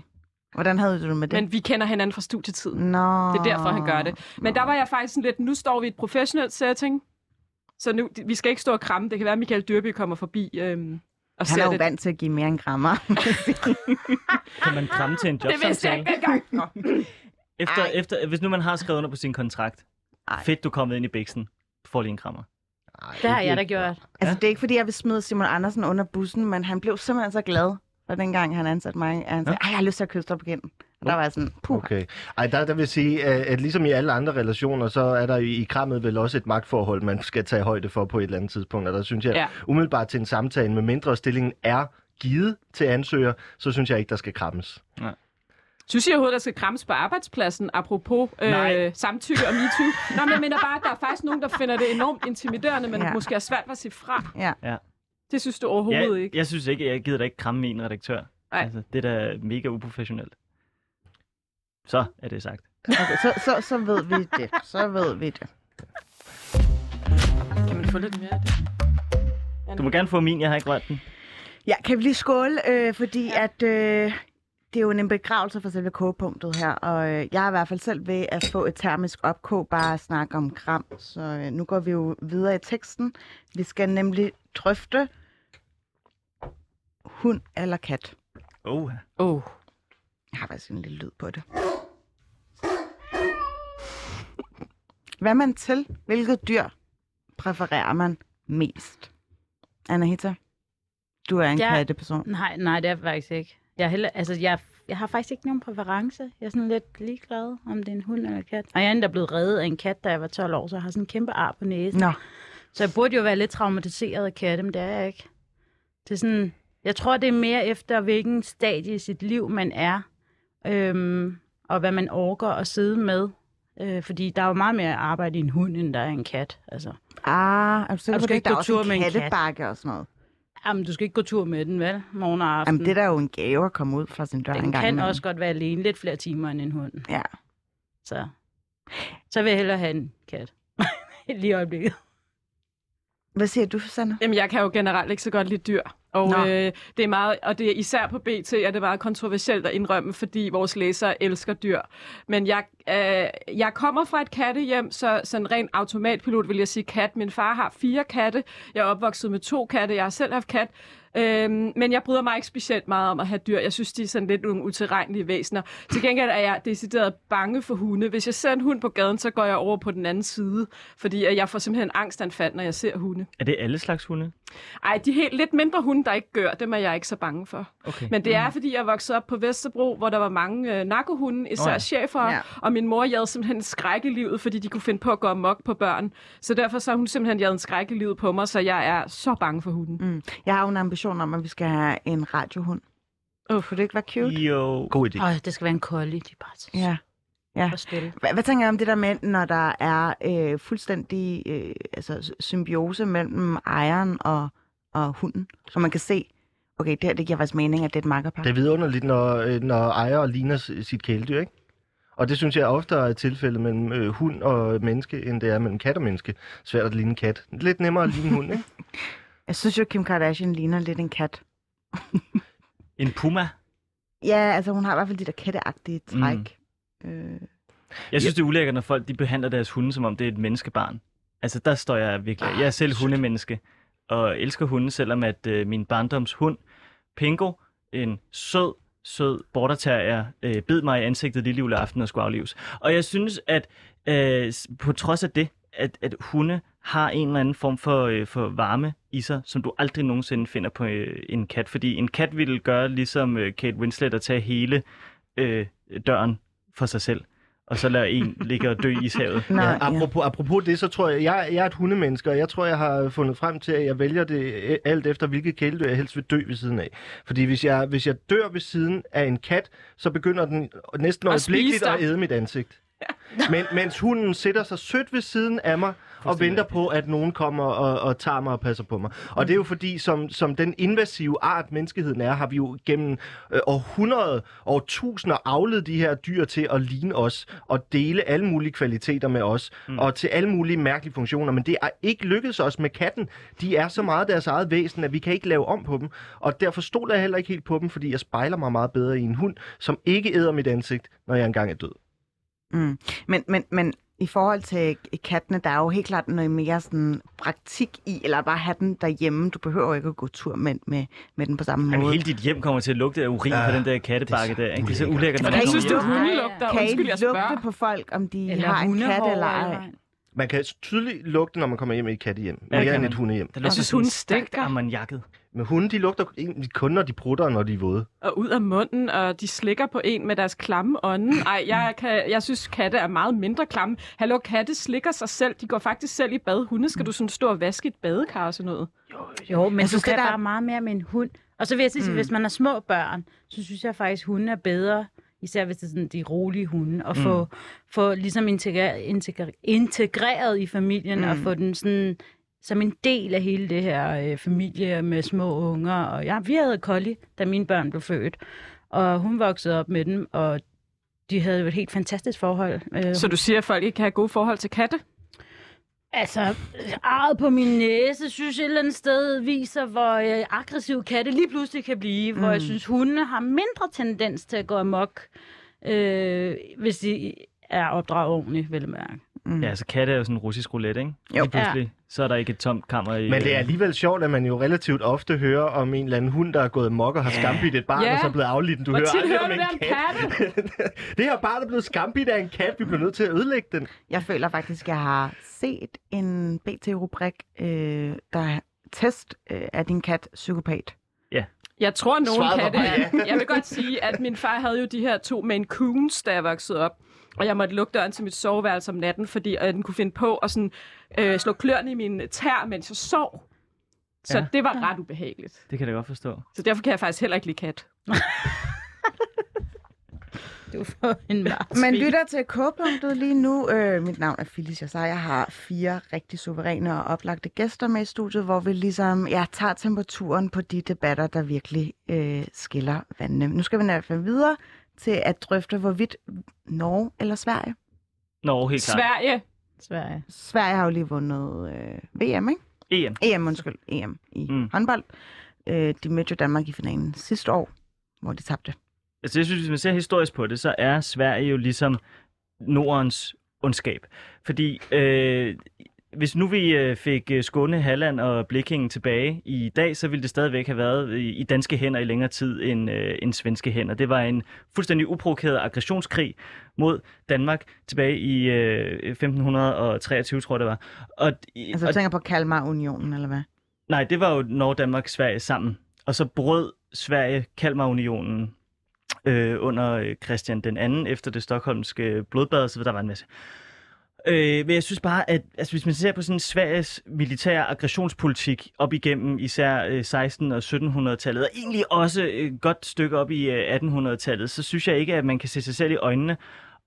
Hvordan havde du det med det? Men vi kender hinanden fra studietiden. Nå. Det er derfor, han gør det. Men der var jeg faktisk sådan lidt, nu står vi i et professionelt setting, så nu, vi skal ikke stå og kramme. Det kan være, at Michael Dyrby kommer forbi øhm, og Han er jo det. vant til at give mere end krammer. Kan man kramme til en Det vidste jeg jobsamtale? ikke engang. Nå. Efter, Ej. efter, hvis nu man har skrevet under på sin kontrakt, Ej. fedt, du er kommet ind i bæksen, du får lige en krammer. Ej, Det har jeg da gjort. altså, det er ikke, fordi jeg vil smide Simon Andersen under bussen, men han blev simpelthen så glad for dengang, han ansatte mig. At han sagde, ej, jeg har lyst til at kysse dig på kinden. Og der var jeg sådan, puh. Okay. Ej, der, der vil sige, at, at ligesom i alle andre relationer, så er der i, i krammet vel også et magtforhold, man skal tage højde for på et eller andet tidspunkt. Og der synes jeg, Ja. umiddelbart til en samtale, med mindre stillingen er givet til ansøger, så synes jeg ikke, der skal krammes. Synes I overhovedet, der skal krammes på arbejdspladsen, apropos Nej. øh, samtykke og MeToo? Nå, men jeg mener bare, at der er faktisk nogen, der finder det enormt intimiderende, men Ja. måske er svært at sige fra. Ja. Ja. Det synes du overhovedet jeg, ikke? jeg synes ikke, jeg gider da ikke kramme min redaktør. Nej. Altså, det er da mega uprofessionelt. Så er det sagt. Okay, så, så, så ved vi det. Så ved vi det. Kan man få lidt mere af det? Du må gerne få min, jeg har ikke rørt den. Ja, kan vi lige skåle, øh, fordi ja. at øh, det er jo en begravelse for selve kogepunktet her, og øh, jeg er i hvert fald selv ved at få et termisk opkog, bare at snakke om kram, så øh, nu går vi jo videre i teksten. Vi skal nemlig drøfte hund eller kat. Oh, Oh. Jeg har faktisk en lille lyd på det. Hvad man til? Hvilket dyr præfererer man mest? Anahita, du er en Ja. katteperson. Nej, nej, det er jeg faktisk ikke. Jeg, er heller, altså, jeg, jeg har faktisk ikke nogen præference. Jeg er sådan lidt ligeglad, om det er en hund eller en kat. Og jeg er endda blevet reddet af en kat, da jeg var 12 år, så jeg har sådan en kæmpe ar på næsen. Nå, Så jeg burde jo være lidt traumatiseret af katte, men det er jeg ikke. Det er sådan, jeg tror, det er mere efter, hvilken stadie i sit liv man er, øhm, og hvad man orker at sidde med. Øh, fordi der er jo meget mere arbejde i en hund, end der er en kat. Altså, Ah, er du sikker på ikke Der er gå også tur en en kat. kattebakke og sådan noget. jamen, du skal ikke gå tur med den, vel? Morgen og aften. Jamen, det er da jo en gave at komme ud fra sin dør en den gang kan imellem. også godt være alene lidt flere timer end en hund. Ja. Så, så vil jeg hellere have en kat. Lige i øjeblikket. Hvad siger du, Susanne? Jamen, jeg kan jo generelt ikke så godt lide dyr. Og Nå. øh, det er meget, og det er især på BT, er det meget kontroversielt at indrømme, fordi vores læsere elsker dyr. Men jeg, øh, jeg kommer fra et kattehjem, så sådan ren automatpilot vil jeg sige kat. Min far har fire katte. Jeg er opvokset med to katte. Jeg har selv haft kat. Øhm, men jeg bryder mig ikke specielt meget om at have dyr. Jeg synes, de er sådan lidt nogle utilregnelige væsener. Til gengæld er jeg decideret bange for hunde. Hvis jeg ser en hund på gaden, så går jeg over på den anden side, fordi at jeg får simpelthen angstanfald, når jeg ser hunde. er det alle slags hunde? Ej, de helt lidt mindre hunde, der ikke gør, dem er jeg ikke så bange for. Okay. Men det er, fordi jeg voksede op på Vesterbro, hvor der var mange øh, narkohunde, især Nå ja. oh, chefer, Ja. og min mor jagede simpelthen en skræk i livet, fordi de kunne finde på at gå amok på børn. Så derfor så har hun simpelthen jaget en skræk i livet på mig, så jeg er så bange for hunden. Mm. Jeg har jo en ambition om, at vi skal have en radiohund. Uh. Kunne det ikke være cute? Jo. God idé. Øj, det skal være en collie, de bare så Ja. Ja. Hvad, hvad tænker jeg om det der med, når der er øh, fuldstændig øh, altså, symbiose mellem ejeren og, og hunden, så man kan se, okay, det her det giver faktisk mening, at det er et makkerpar. Det er vidunderligt, når, øh, når ejer ligner sit kæledyr, ikke? Og det synes jeg oftere er tilfældet mellem øh, hund og menneske, end det er mellem kat og menneske. Svært at ligne en kat. Lidt nemmere at ligne hund, ikke? Jeg synes jo, Kim Kardashian ligner lidt en kat. En puma. Ja, altså hun har i hvert fald de der katteagtige træk. Mm. Øh, Jeg synes, det er ulækkert, når folk de behandler deres hunde, som om det er et menneskebarn. Altså, der står jeg virkelig. Jeg er selv hundemenneske, og elsker hunde, selvom at øh, min barndoms hund, Pingo, en sød, sød border terrier, øh, bed mig i ansigtet lille juleaften og skulle aflives. Og jeg synes, at øh, på trods af det, at, at hunde har en eller anden form for, øh, for varme i sig, som du aldrig nogensinde finder på øh, en kat. Fordi en kat ville gøre ligesom øh, Kate Winslet og tage hele øh, døren for sig selv, og så lade en ligge og dø i ishavet. Nå, Ja, apropos, apropos det, så tror jeg, jeg, jeg er et hundemenneske, og jeg tror, jeg har fundet frem til, at jeg vælger det øh, alt efter, hvilket kæledyr jeg helst vil dø ved siden af. Fordi hvis jeg, hvis jeg dør ved siden af en kat, så begynder den næsten At øjeblikkeligt spise dig. at æde mit ansigt. Men, mens hunden sætter sig sødt ved siden af mig og venter på, at nogen kommer og, og tager mig og passer på mig. Og det er jo fordi, som, som den invasive art, menneskeheden er, har vi jo gennem øh, århundrede og tusinder avlet de her dyr til at ligne os og dele alle mulige kvaliteter med os mm. og til alle mulige mærkelige funktioner. Men det er ikke lykkedes os med katten. De er så meget deres eget væsen, at vi kan ikke lave om på dem. Og derfor stoler jeg heller ikke helt på dem, fordi jeg spejler mig meget bedre i en hund, som ikke æder mit ansigt, når jeg engang er død. Mm. Men, men, men i forhold til kattene, der er jo helt klart noget mere sådan praktik i, eller bare have den derhjemme. Du behøver jo ikke at gå tur med, med, med den på samme Men måde. hele dit hjem kommer til at lugte af urin Ja, fra den der kattebakke det er der. Ikke? Det er så ulækkert. Hvordan man synes du, kommer hjem. hunde Ja, ja. lugter? kan I lugte på folk, om de Eller har en kat eller ej? Man kan tydeligt lugte, når man kommer hjem i et kattehjem. Ja, Mere kan end et hundehjem. Der Jeg lugter synes, stærkt stinker. ammoniakket. Men hunde, de lugter egentlig kun, når de prutter, når de er våde. og ud af munden, og de slikker på en med deres klamme ånde. Ej, jeg, kan, jeg synes, katte er meget mindre klamme. Hallo, katte slikker sig selv. De går faktisk selv i bad. Hunde skal du sådan stå og vaske et badekar og sådan noget. Jo, men Jeg du synes, kan det der- bare meget mere med en hund. Og så vil jeg sige, mm. hvis man har små børn, så synes jeg faktisk, at hunde er bedre, især hvis det er sådan de rolige hunde, og få, få ligesom integra- integra- integreret i familien, mm. og få den sådan som en del af hele det her øh, familie med små unger. Og ja, vi havde Collie, da mine børn blev født, og hun voksede op med dem, og de havde jo et helt fantastisk forhold. Øh, Så du siger, at folk ikke kan have gode forhold til katte? Altså, arret på min næse, synes jeg et eller andet sted viser, hvor øh, aggressiv katte lige pludselig kan blive. Mm. Hvor jeg synes, hunde har mindre tendens til at gå amok, øh, hvis de er opdraget ordentligt, vil jeg mærke. Mm. Ja, altså katte er jo sådan en russisk roulette, ikke? Jo. Lige pludselig, så er der ikke et tomt kammer i... Men det er alligevel sjovt, at man jo relativt ofte hører om en eller anden hund, der er gået mok og har skambidt et barn, Ja. og så er blevet aflidt. Du Hvor hører aldrig hører om en det om kat. det her barn er blevet skambidt af en kat. Vi bliver nødt til at ødelægge den. Jeg føler faktisk, at jeg har set en BT-rubrik, øh, der test øh, af din kat psykopat. Jeg tror, nogen katte er. Jeg vil godt sige, at min far havde jo de her to Maine Coons, da jeg voksede op. Og jeg måtte lukke døren til mit soveværelse om natten, fordi øh, den kunne finde på at sådan, øh, slå kløerne i min tær, mens jeg sov. Så Ja. det var ret ubehageligt. Det kan jeg godt forstå. Så derfor kan jeg faktisk heller ikke lide kat. Du får en Man lytter til K-punktet lige nu. Øh, mit navn er Phyllis Jassar. Jeg har fire rigtig suveræne og oplagte gæster med i studiet, hvor vi ligesom ja, tager temperaturen på de debatter, der virkelig øh, skiller vandene. Nu skal vi i hvert fald videre til at drøfte, hvorvidt Norge eller Sverige. Nå, helt klart. Sverige. Sverige. Sverige har jo lige vundet øh, VM, ikke? EM. EM, undskyld, EM i mm. håndbold. Øh, de mødte jo Danmark i finalen sidste år, hvor de tabte. Altså, jeg synes, hvis man ser historisk på det, så er Sverige jo ligesom Nordens ondskab. Fordi øh, hvis nu vi øh, fik øh, Skåne, Halland og Blikkingen tilbage i dag, så ville det stadigvæk have været i, danske hænder i længere tid end, øh, end svenske hænder. Det var en fuldstændig uprovokeret aggressionskrig mod Danmark tilbage i øh, 1523, tror jeg det var. Og, Altså, du tænker på Kalmar-unionen, eller hvad? Nej, det var jo Norge, Danmark, Sverige sammen. Og så brød Sverige Kalmarunionen øh, under øh, Christian den anden efter det stokholmske blodbad, så der var en masse. Øh, men jeg synes bare, at altså, hvis man ser på sådan Sveriges militære aggressionspolitik op igennem især øh, 1600- og 1700-tallet, og egentlig også et godt stykke op i øh, 1800-tallet, så synes jeg ikke, at man kan se sig selv i øjnene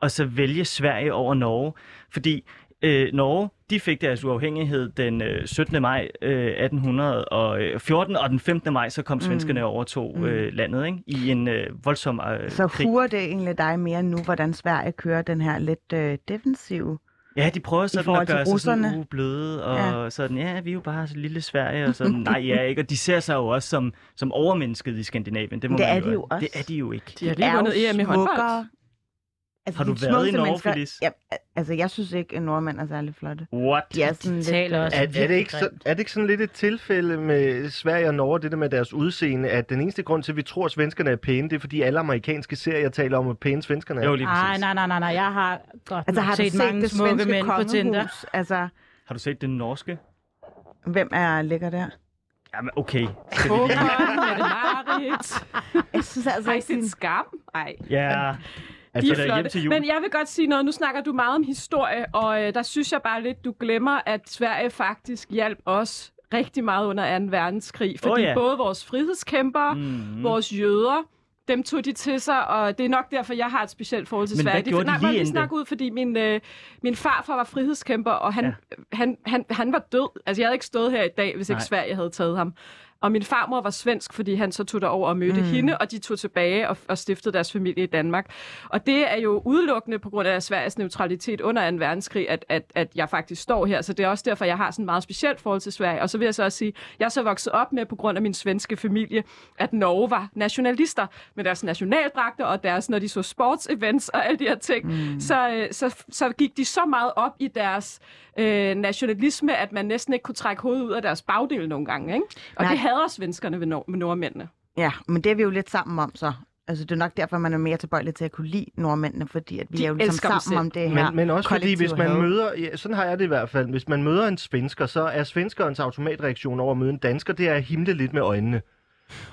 og så vælge Sverige over Norge. Fordi øh, Norge, de fik deres uafhængighed den øh, 17. maj øh, 1814, og den 15. maj så kom svenskerne mm. overtog øh, landet ikke? i en øh, voldsom øh, Så huer det egentlig dig mere nu, hvordan Sverige kører den her lidt øh, defensive Ja, de prøver sådan at gøre sig sådan ubløde, og ja. Sådan, ja, vi er jo bare så lille Sverige, og sådan, nej, ja, ikke? Og de ser sig jo også som, som overmennesket i Skandinavien. Det, må Det man er de jo også. Det er de jo ikke. De har lige vundet EM i håndbold. Altså, Har du de været i Norge, mennesker- Phyllis? Ja, altså, jeg synes ikke, at nordmænd er særlig flotte. What? De er sådan De lidt... taler også Er, er, det ikke så, er det ikke sådan lidt et tilfælde med Sverige og Norge, det der med deres udseende, at den eneste grund til, at vi tror, at svenskerne er pæne, det er, fordi alle amerikanske serier taler om, hvor pæne svenskerne er? Jo, lige Ej, præcis. nej, nej, nej, nej. Jeg har godt Altså, har du set, set mange det smukke svenske mænd på Tinder. Altså, Har du set det norske? hvem er ligger der? Jamen, okay. Skal vi lige... Jeg synes altså sin din... skam. Ej. Ja, De altså, er der er flotte. til jul. Men jeg vil godt sige noget. Nu snakker du meget om historie, og øh, der synes jeg bare lidt, du glemmer, at Sverige faktisk hjalp os rigtig meget under 2. verdenskrig. Fordi Åh, ja. både vores frihedskæmpere, Mm. vores jøder, dem tog de til sig, og det er nok derfor, jeg har et specielt forhold til Men Sverige. hvad gjorde de nej, lige snakke ud, fordi min, øh, min farfar var frihedskæmper, og han, ja. han, han, han var død. Altså, jeg havde ikke stået her i dag, hvis ikke Nej. Sverige havde taget ham. Og min farmor var svensk, fordi han så tog derover og mødte mm. hende, og de tog tilbage og, og stiftede deres familie i Danmark. Og det er jo udelukkende på grund af Sveriges neutralitet under 2. verdenskrig, at, at, at jeg faktisk står her. Så det er også derfor, jeg har sådan et meget specielt forhold til Sverige. Og så vil jeg så også sige, jeg er så vokset op med, på grund af min svenske familie, at Norge var nationalister med deres nationaldragter og deres, når de så sportsevents og alle de her ting. Mm. Så, øh, så, så gik de så meget op i deres øh, nationalisme, at man næsten ikke kunne trække hovedet ud af deres bagdel nogle gange. Ikke? Og Nej. det hader svenskerne ved, nord- med nordmændene. Ja, men det er vi jo lidt sammen om så. Altså, det er nok derfor, man er mere tilbøjelig til at kunne lide nordmændene, fordi at vi De er jo ligesom sammen om det her Men, men også fordi, hvis man møder, ja, sådan har jeg det i hvert fald, hvis man møder en svensker, så er svenskerens automatreaktion over at møde en dansker, det er at himle lidt med øjnene.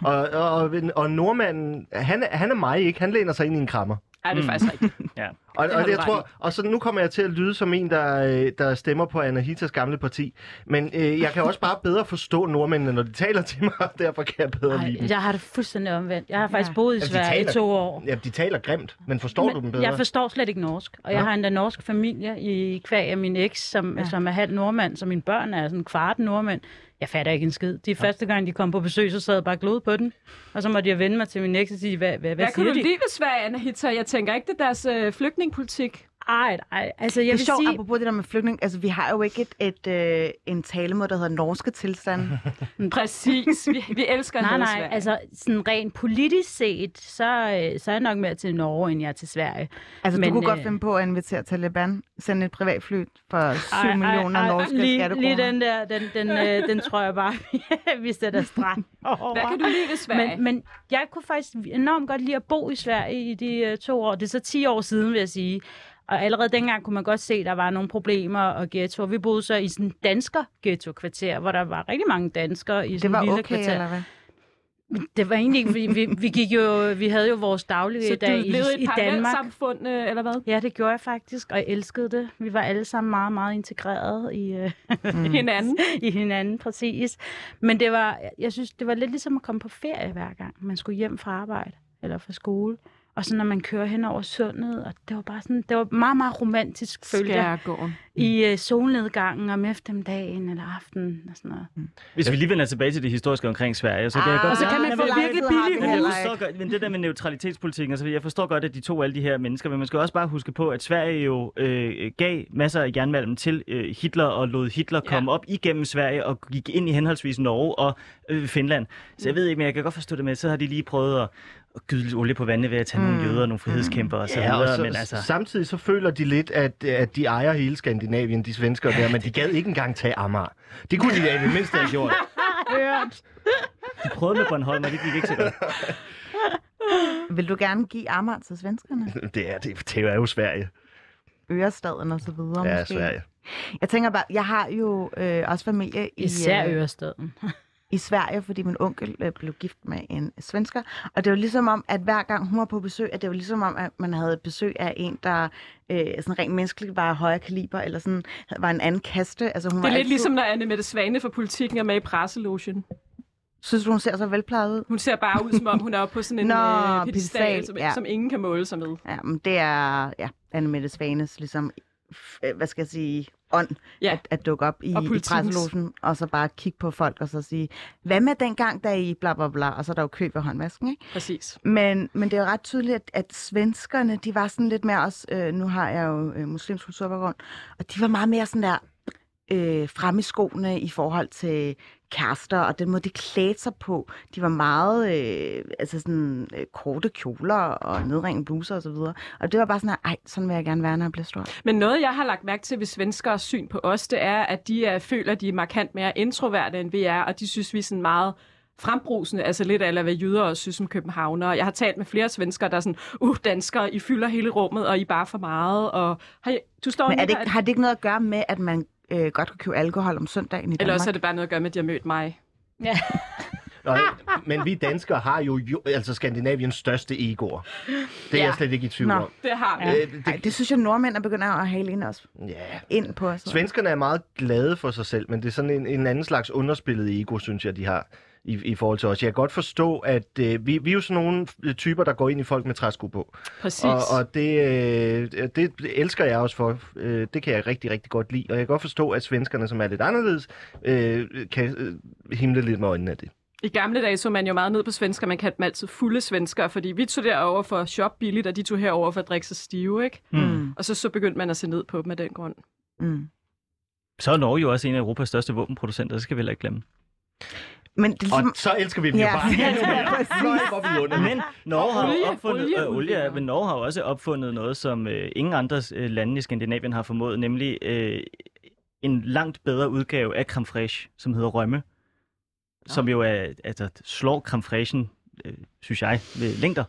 Og, og, og nordmanden, han, er- han er mig ikke, han læner sig ind i en krammer. Ej, det er Mm. faktisk rigtigt. Ja. Og, Det og, du jeg tror, og så nu kommer jeg til at lyde som en, der, øh, der stemmer på Anahitas gamle parti. Men øh, jeg kan også bare bedre forstå nordmændene, når de taler til mig, og derfor kan jeg bedre lide Ej, dem. jeg har det fuldstændig omvendt. Jeg har faktisk Ja. boet i Sverige i to år. Ja, de taler grimt, men forstår du dem bedre? Jeg forstår slet ikke norsk, og jeg Nå. har endda norsk familie i kvæg af min eks, som, ja. Ja. som er halv nordmand, så mine børn er sådan kvart nordmænd. Jeg fatter ikke en skid. De første gang, de kom på besøg, så sad jeg bare glod på den. Og så måtte jeg vende mig til min eks og sige, hvad, hvad, hvad Hvad siger du de? lide ved Sverige, Anahita? Jeg tænker ikke, det er deres øh, flygtningepolitik. Ej, ej, altså jeg Det er vil sjovt, sige... apropos det der med flygtning. Altså, vi har jo ikke et, et, øh, en talemåde, der hedder norske tilstand. Præcis. Vi, vi elsker Nej, nej, Sverige. altså sådan rent politisk set, så, øh, så er jeg nok mere til Norge, end jeg er til Sverige. Altså, Men, du kunne godt øh, finde på at invitere Taliban, sende et privatfly for 7 Ej, ej, millioner ej, norske lige, skattekroner. lige den der, den, den, øh, den tror jeg bare, vi sætter over. Hvad kan du lide ved Sverige? Men, men jeg kunne faktisk enormt godt lide at bo i Sverige i de uh, to år. Det er så 10 år siden, vil jeg sige. Og allerede dengang kunne man godt se, at der var nogle problemer og ghettoer. Vi boede så i sådan en dansker ghetto-kvarter, hvor der var rigtig mange danskere i det sådan var en lille okay, kvarter. eller hvad? Det var egentlig ikke, vi, vi, vi, gik jo, vi havde jo vores daglige så du dag i, levede i et Danmark. samfund, øh, eller hvad? Ja, det gjorde jeg faktisk, og jeg elskede det. Vi var alle sammen meget, meget integreret i, øh, Mm. Hinanden. i hinanden, præcis. Men det var, jeg synes, det var lidt ligesom at komme på ferie hver gang. Man skulle hjem fra arbejde eller fra skole. Og så når man kører hen over sundet, og det var bare sådan, det var meget, meget romantisk, følte jeg, Skærgården. i øh, solnedgangen om eftermiddagen eller aftenen og sådan noget. Hvis vi lige vender tilbage til det historiske omkring Sverige, så kan jeg Ah, godt... og så kan Ja, man men få jeg- virkelig billig Men, jeg forstår godt, men det der med neutralitetspolitikken, altså jeg forstår godt, at de to alle de her mennesker, men man skal også bare huske på, at Sverige jo øh, gav masser af jernmalm til øh, Hitler og lod Hitler Ja. komme op igennem Sverige og gik ind i henholdsvis Norge og øh, Finland. Så jeg ved ikke, men jeg kan godt forstå det med, så har de lige prøvet at, at gyde lidt olie på vandet ved at tage mm. nogle jøder og nogle frihedstkæmper og så Ja, og videre, så, men altså... samtidig så føler de lidt, at, at de ejer hele Skandinavien, de svenskere der, men de gad ikke engang tage Amager. Det kunne de da i det mindste have gjort. Hørt. De prøvede med Bornholm, og det gik ikke så godt. Vil du gerne give Amager til svenskerne? Det er, det, det er jo Sverige. Ørestaden og så videre Ja, måske? Sverige. Jeg tænker bare, jeg har jo øh, også familie i, Især øh, Ørestaden. I Sverige, fordi min onkel øh, blev gift med en svensker. Og det var ligesom om, at hver gang hun var på besøg, at det var ligesom om, at man havde et besøg af en, der øh, sådan rent menneskeligt var højere kaliber, eller sådan var en anden kaste. Altså, hun Det var er lidt altid, ligesom, når Anne Mette Svane fra politikken er med i presselogen. Synes du, hun ser så velplejet ud? Hun ser bare ud, som om hun er oppe på sådan en Nå, øh, pedestal, som, ja. som ingen kan måle sig med. Ja, men det er ja, Anne Mette Svanes ligesom hvad skal jeg sige, ånd Ja. at, at dukke op i, Og i presselogen, og så bare kigge på folk og så sige, hvad med dengang, da I bla bla bla, og så er der jo kø ved håndvasken, ikke? Præcis. Men, men det er jo ret tydeligt, at, at svenskerne, de var sådan lidt mere også, øh, nu har jeg jo øh, muslimsk kulturbaggrund, og de var meget mere sådan der øh, frem i skoene i forhold til kærester, og den måde, de klædte sig på. De var meget, øh, altså sådan øh, korte kjoler og nedringede bluser og så videre. Og det var bare sådan, at, ej, sådan vil jeg gerne være, når jeg bliver stor. Men noget, jeg har lagt mærke til ved svenskers syn på os, det er, at de er, føler, de er markant mere introverte, end vi er, og de synes, vi er sådan meget frembrusende, altså lidt af hvad jyder også synes om københavnere. Jeg har talt med flere svenskere, der er sådan, uh, danskere, I fylder hele rummet, og I er bare for meget, og har du står Men er og det, ikke- har det ikke noget at gøre med, at man øh, godt kan købe alkohol om søndagen i Danmark? eller også er det bare noget at gøre med, at de har mødt mig. Ja. Nå, men vi danskere har jo, jo altså Skandinaviens største egoer. Det er Ja. jeg slet ikke i tvivl Nå. om. Det har vi. Ja. Øh, Ej, det synes jeg, nordmænd er begyndt at hale ind, også, Ja, ind på os. Svenskerne er meget glade for sig selv, men det er sådan en, en anden slags underspillet ego, synes jeg, de har i, i forhold til os. Jeg kan godt forstå, at øh, vi, vi er jo sådan nogle typer, der går ind i folk med træsko på. Præcis. Og, og det, øh, det elsker jeg også for. Øh, det kan jeg rigtig, rigtig godt lide. Og jeg kan godt forstå, at svenskerne, som er lidt anderledes, øh, kan øh, himle lidt med øjnene af det. I gamle dage så man jo meget ned på svensker. Man kaldte dem altid fulde svensker, fordi vi tog derover for at shoppe billigt, og de tog herover for at drikke sig stive, ikke? Mm. Og så, så begyndte man at se ned på dem af den grund. Mm. Så er Norge jo også en af Europas største våbenproducenter, det skal vi heller ikke glemme. Men det er ligesom... Og så elsker vi dem jo Ja. bare endnu mere. Hvor vi under. Men Norge har, Olie, jo opfundet, olie, øh, olie, ja, men Norge har jo også opfundet noget, som øh, ingen andre øh, lande i Skandinavien har formået, nemlig øh, en langt bedre udgave af creme fraiche, som hedder rømme. Som jo er, altså, slår creme fraichen, øh, synes jeg, ved længder.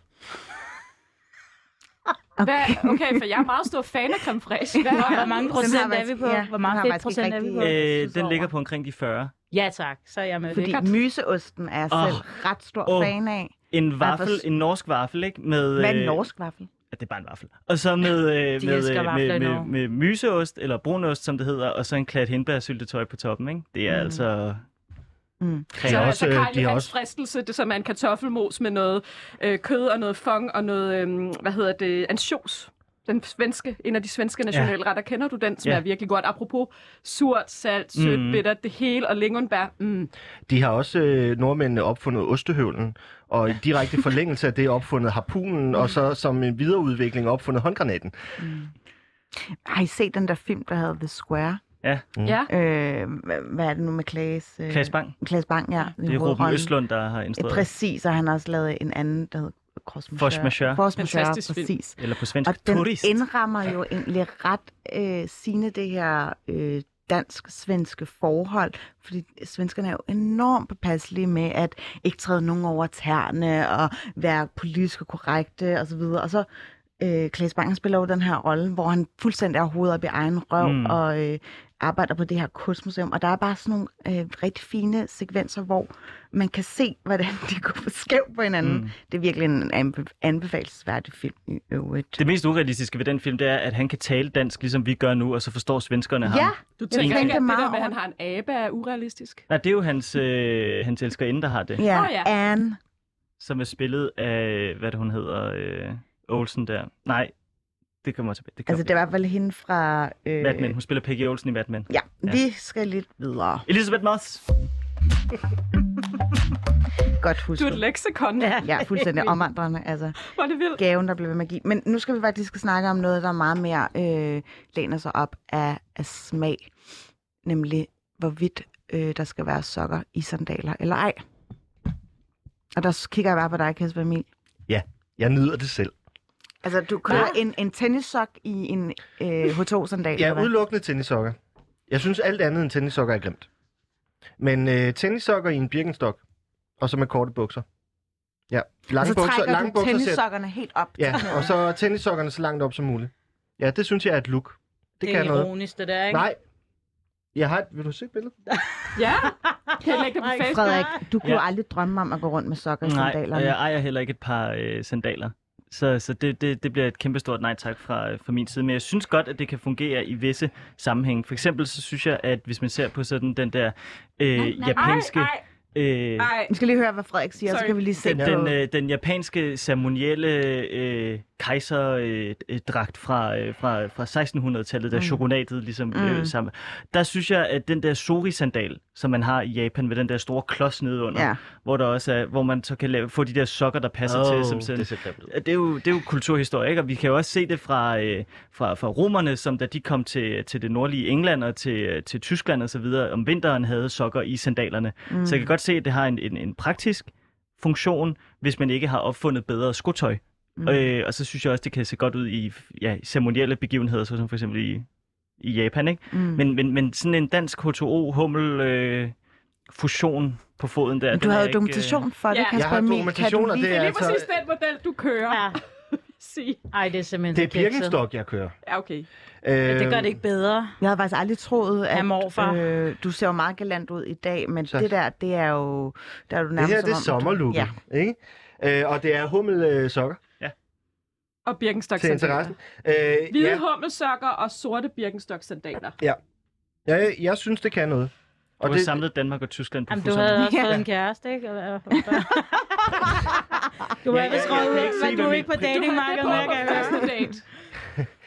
Hvad, okay, for jeg er meget stor fan af creme fraiche. Hvad Hvor mange procent er vi på? ja, Hvor mange ikke er vi på? Øh, den ligger på omkring de 40. Ja tak, så er jeg med. Fordi Lækkert. myseosten er jeg Åh. selv ret stor Åh. fan af. En vaffel, for- en norsk vaffel, ikke? Med, Hvad er en øh, norsk vaffel? Ja, det er bare en vaffel. Og så med, øh, med, øh, med, med, Norge. med myseost, eller brunost, som det hedder, og så en klat hindbærsyltetøj på toppen, ikke? Det er Mm. altså... Mm. Så er også, altså Karl de har Johans også- fristelse, det som er en kartoffelmos med noget øh, kød og noget fong og noget, øh, hvad hedder det, ansjos. Den svenske, en af de svenske nationalretter. Kender du den, som Ja. er virkelig godt? Apropos surt, salt, sødt, Mm. mm. bittert, det hele og lingonbær. Mm. De har også øh, nordmændene opfundet ostehøvlen, og i direkte forlængelse af det opfundet harpunen, og så som en videreudvikling opfundet håndgranaten. Har I set den der film, der hedder The Square? Ja, Mm. Ja, Øh, hvad, er det nu med Klaas? Øh, Klaas Bang. Klaas Bang, ja. Det er Ruben Østlund, der har Ja, instrueret. præcis, og han har også lavet en anden, der hedder Force Majeure. Force Majeure, Fantastisk film. præcis. Eller på svensk, Og den turist. indrammer jo egentlig ret øh, sine det her øh, dansk-svenske forhold, fordi svenskerne er jo enormt påpasselige med at ikke træde nogen over tæerne og være politisk korrekte osv. Og så øh, Klaas Bang spiller jo den her rolle, hvor han fuldstændig er hovedet op i egen røv mm. og øh, arbejder på det her kunstmuseum. Og der er bare sådan nogle øh, rigtig fine sekvenser, hvor man kan se, hvordan de går på skæv på hinanden. Mm. Det er virkelig en anbe- anbefalesværdig film i øvrigt. Det mest urealistiske ved den film, det er, at han kan tale dansk, ligesom vi gør nu, og så forstår svenskerne ham. Ja, du Jeg tænker at det meget der med, at han har en abe, er urealistisk? Nej, det er jo hans, øh, hans elskerinde, der har det. Ja, Åh, ja. Anne. Som er spillet af, hvad det hun hedder, øh, Olsen der. Nej, det kommer tilbage. Det, kommer. Altså, det er i hvert fald hende fra... Øh, Mad Men. Hun spiller Peggy Olsen i Mad Men. Ja, Ja. vi skal lidt videre. Elizabeth Moss. Godt Du er husket. et leksikon. Ja. Ja, fuldstændig omvandrende. Altså, Hvor er det vildt. gaven, der blev ved magi. Men nu skal vi faktisk snakke om noget, der er meget mere øh, læner sig op af, af smag. Nemlig, hvorvidt øh, der skal være sokker i sandaler eller ej. Og der kigger jeg bare på dig, Kasper Emil. Jeg nyder det selv. Altså, du kører en, en tennissok i en øh, H2-sandal. Jeg eller er hvad? udelukkende tennissokker. Jeg synes alt andet end tennissokker er grimt. Men øh, tennissokker i en birkenstok, og så med korte bukser. Ja, lange Og så bukser, trækker lange du bukser ser, tennissokkerne helt op. Ja, og så tennissokkerne så langt op som muligt. Ja, det synes jeg er et look. Det, Det kan er noget. ironisk, det der, ikke? Nej. Jeg har et, vil du se et billede? Ja, kan jeg lægge det på Nej, Facebook? Frederik, du kunne Ja. ja. aldrig drømme om at gå rundt med sokker i Nej, sandalerne. og jeg ejer heller ikke et par øh, sandaler. Så, så det, det, det bliver et kæmpestort nej tak fra, øh, fra min side. Men jeg synes godt, at det kan fungere i visse sammenhænge. For eksempel så synes jeg, at hvis man ser på sådan den der øh, Nej, nej. japanske... Ej, Øh, ej, Vi skal lige høre, hvad Frederik siger, og så Sorry. kan vi lige se den, den, øh, den japanske ceremonielle øh, kejserdragt øh, dragt fra, øh, fra, fra 1600-tallet, der Mm. shogunatet ligesom Mm. øh, sammen. Der synes jeg, at den der sori-sandal, som man har i Japan, med den der store klods nedenunder, Ja. hvor, der også er, hvor man så kan lave, få de der sokker, der passer Åh, til. Som sådan, det det er, jo, det er jo kulturhistorie, ikke? og vi kan jo også se det fra, øh, fra, fra romerne, som da de kom til, til det nordlige England og til, øh, til Tyskland og så videre, om vinteren havde sokker i sandalerne. Mm. Så jeg kan godt se, at det har en, en, en praktisk funktion, hvis man ikke har opfundet bedre skotøj. Mm. Øh, og så synes jeg også, det kan se godt ud i ja, ceremonielle begivenheder, såsom for eksempel i, i Japan. Ikke? Mm. Men, men, men sådan en dansk H2O hummel øh, fusion på foden der. Men du er havde ikke, øh, dokumentation for det, Ja. Kasper Jeg har dokumentation, du og det Det er er lige altså... præcis den model, du kører. Ja. Sig. Ej, det er simpelthen Det er. Birkenstock, jeg kører. Ja, okay. Øh, Det gør det ikke bedre. Jeg havde faktisk aldrig troet, at morfar. øh, du ser jo meget galant ud i dag, men Så- det der, det er jo, der er du Det nærmest her, det er som om, du- sommerlooket, Ja. ikke? Øh, og det er hummel øh, sokker Og Birkenstock til interessen. Øh, Hvide ja, hummelsokker og sorte Birkenstock sandaler. jeg, jeg synes, det kan noget. Du har det, samlet Danmark og Tyskland på Jamen, du havde også Ja. fået en kæreste, ikke? Eller, du Ja, er vist røget ud, men du er ikke på datingmarkedet Du kan det på høre. første date.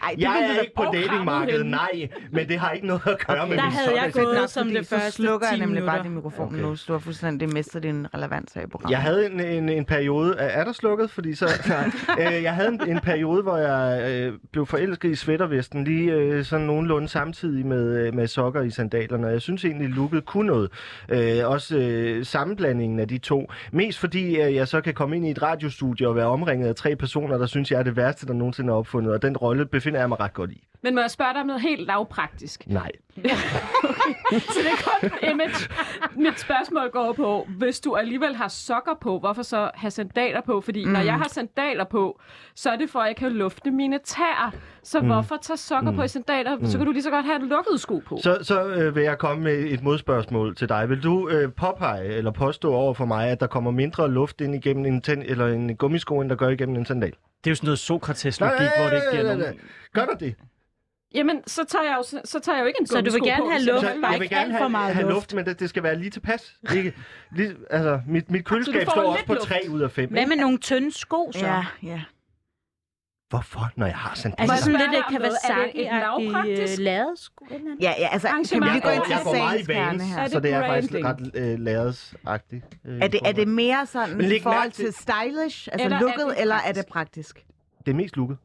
Ej, jeg er ikke på datingmarkedet, nej, men det har ikke noget at gøre med Der min havde jeg gået Nok, som det så første slukker jeg 10 nemlig bare din mikrofon Okay. okay. nu, så du har fuldstændig mistet din relevans her i programmet. Jeg havde en, en, en periode... Er er der slukket? Fordi så... Nej. Øh, jeg havde en, en periode, hvor jeg øh, blev forelsket i sweatervesten lige øh, sådan nogenlunde samtidig med, øh, med sokker i sandalerne. Jeg synes egentlig, looket kunne noget. Øh, også øh, sammenblandingen af de to. Mest fordi øh, jeg så kan komme ind i et radiostudie og være omringet af tre personer, der synes, jeg er det værste, der nogensinde er opfundet. Og den rolle befinder jeg mig ret godt i. Men må jeg spørge dig om noget helt lavpraktisk? Nej. Så det er kun image. Mit spørgsmål går på, hvis du alligevel har sokker på, hvorfor så have sandaler på? Fordi mm. når jeg har sandaler på, så er det for, at jeg kan lufte mine tæer. Så mm. hvorfor tage sokker mm. på i sandaler? Mm. Så kan du lige så godt have en lukket sko på. Så, så øh, vil jeg komme med et modspørgsmål til dig. Vil du øh, påpege eller påstå over for mig, at der kommer mindre luft ind igennem en, ten, eller en gummisko, end der gør igennem en sandal? Det er jo sådan noget Sokrates-logik, hvor det ikke giver nogen... Gør der det? Jamen, så tager jeg jo, så tager jeg jo ikke en Så du vil gerne på, have luft, Så bare jeg vil ikke gerne alt for have, meget have luft. luft, men det, det skal være lige tilpas. Ikke? Lige, altså, mit, mit køleskab står også på luft. 3 ud af 5. Hvad med nogle tynde sko, så? Ja, ja. Hvorfor, når jeg har Altså sådan lidt? Er det et Kawasaki-agtige lavpraktisk- øh, ladesko. eller noget? Ja, ja, altså, kan vi lige gå ind jeg, til sagens kerne her? Er så det er faktisk ret øh. Øh, Er det, er det mere sådan i forhold til- stylish, altså Eller er lukket, eller er det praktisk? Det er mest lukket.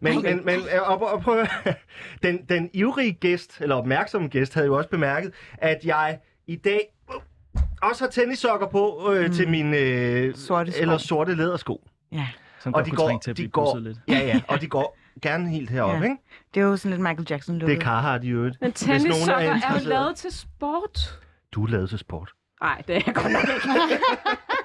Men, Okay. men, men øh, op, op, høre. den, den ivrige gæst, eller opmærksomme gæst, havde jo også bemærket, at jeg i dag øh, også har tennissokker på øh, mm. til mine øh, Sorte sko. eller sorte lædersko. Ja. Som Og de går, til at de går, lidt. ja, ja, og de går gerne helt heroppe, Ja. ikke? Det er jo sådan lidt Michael Jackson Det lukket. er Carhartt i øvrigt. Men nogen er tennissokker er jo lavet til sport. Du er lavet til sport. Nej, det er jeg godt nok ikke.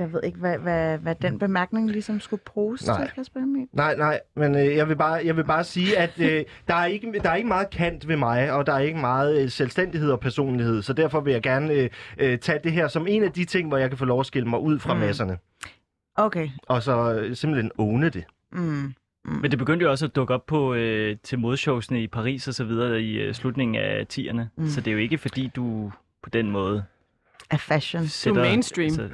Jeg ved ikke, hvad, hvad, hvad den bemærkning ligesom skulle bruges Nej. til, Kasper Emil. Nej, nej, men øh, jeg, vil bare, jeg vil bare sige, at øh, der, er ikke, der er ikke meget kant ved mig, og der er ikke meget øh, selvstændighed og personlighed, så derfor vil jeg gerne øh, øh, tage det her som en af de ting, hvor jeg kan få lov at skille mig ud fra Mm. mm. masserne, Okay. og så øh, simpelthen åne det. Mm. Men det begyndte jo også at dukke op på øh, til modshowsene i Paris og så videre i øh, slutningen af 10'erne. Mm. Mm. Så det er jo ikke fordi, du på den måde Af fashion. sætter... mainstream. Altså,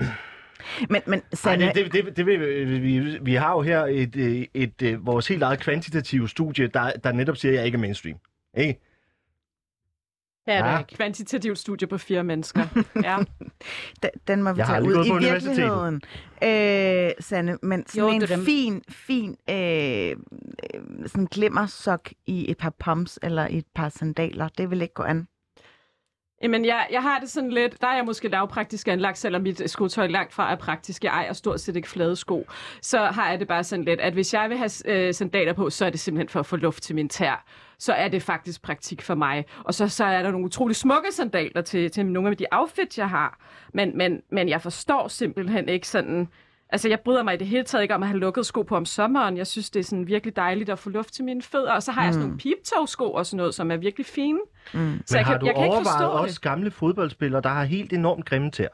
Men, men Ej, Sanne, det, det, det, det vil, vi, vi har jo her et, øh, et, et, et, vores helt eget kvantitative studie, der, der netop siger, at jeg ikke er mainstream. Ikke? Det er Ja. ikke. Kvantitativt studie på fire mennesker. Ja. den, den må vi Jeg tage ud i virkeligheden. Øh, Sanne, men sådan Jo, en det er dem. fin, fin øh, øh, sådan glimmersok i et par pumps eller i et par sandaler, det vil ikke gå an. Jamen, jeg, jeg har det sådan lidt, der er jeg måske lavpraktisk anlagt, selvom mit skotøj langt fra er praktisk. Jeg ejer stort set ikke flade sko. Så har jeg det bare sådan lidt, at hvis jeg vil have øh, sandaler på, så er det simpelthen for at få luft til min tær. Så er det faktisk praktik for mig. Og så, så er der nogle utrolig smukke sandaler til, til nogle af de outfits, jeg har. Men, men, men jeg forstår simpelthen ikke sådan... Altså, jeg bryder mig i det hele taget ikke om at have lukket sko på om sommeren. Jeg synes, det er sådan virkelig dejligt at få luft til mine fødder. Og så har jeg sådan nogle piptog-sko og sådan noget, som er virkelig fine. Mm. Så Men jeg har kan, du jeg kan ikke forstå også gamle fodboldspillere, der har helt enormt grimme tæer?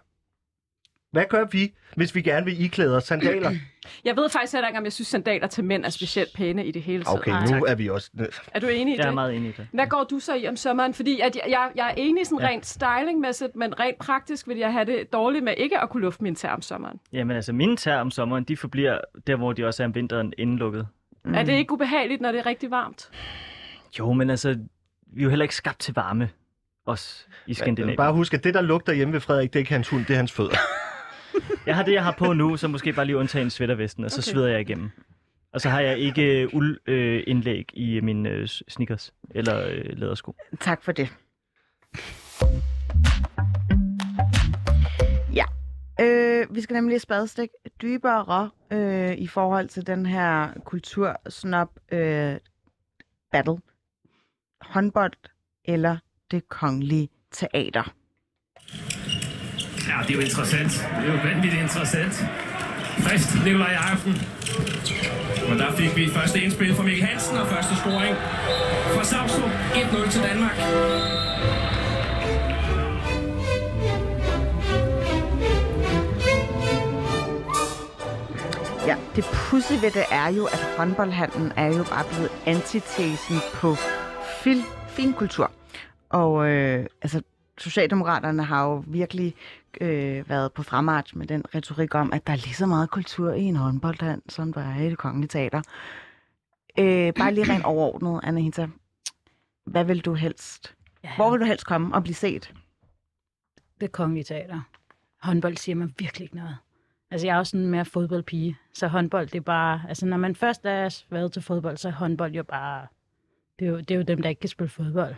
Hvad gør vi, hvis vi gerne vil iklæde os sandaler? Jeg ved faktisk heller ikke, om jeg synes, sandaler til mænd er specielt pæne i det hele taget. Okay, nu er vi også... Er du enig i Jeg er det? meget enig i det. Hvad går du så i om sommeren? Fordi at jeg, jeg, jeg er enig sådan rent stylingmæssigt, men rent praktisk vil jeg have det dårligt med ikke at kunne lufte min tær om sommeren. Jamen altså, mine tær om sommeren, de forbliver der, hvor de også er om vinteren indelukket. Mm. Er det ikke ubehageligt, når det er rigtig varmt? Jo, men altså, vi er jo heller ikke skabt til varme, os i Skandinavien. Bare husk, at det, der lugter hjemme ved Frederik, det er ikke hans hund, det er hans fødder. Jeg har det, jeg har på nu, så måske bare lige undtagen sweatervesten, og så Okay. sveder jeg igennem. Og så har jeg ikke uldindlæg øh, indlæg i mine øh, sneakers eller øh, lædersko. Tak for det. Ja. Øh, vi skal nemlig et spadestik dybere øh, i forhold til den her kultursnop øh, battle. Håndbold eller det kongelige teater. Ja, det er jo interessant. Det er jo vanvittigt interessant. Frist, Nikolaj Jacobsen. Og der fik vi første indspil fra Mikkel Hansen og første scoring fra Samsung 1-0 til Danmark. Ja, det pussy ved det er jo, at håndboldhandlen er jo bare blevet antitesen på fil, finkultur. Og øh, altså, Socialdemokraterne har jo virkelig øh, været på fremarch med den retorik om, at der er lige så meget kultur i en håndboldhand, som der er i det kongelige teater. Øh, bare lige rent overordnet, Anahita. Hvad vil du helst? Ja, Hvor vil du helst komme og blive set? det kongelige teater. Håndbold siger mig virkelig ikke noget. Altså, jeg er også sådan mere fodboldpige, så håndbold, det er bare... Altså, når man først er været til fodbold, så er håndbold jo bare... Det er jo, det er jo dem, der ikke kan spille fodbold.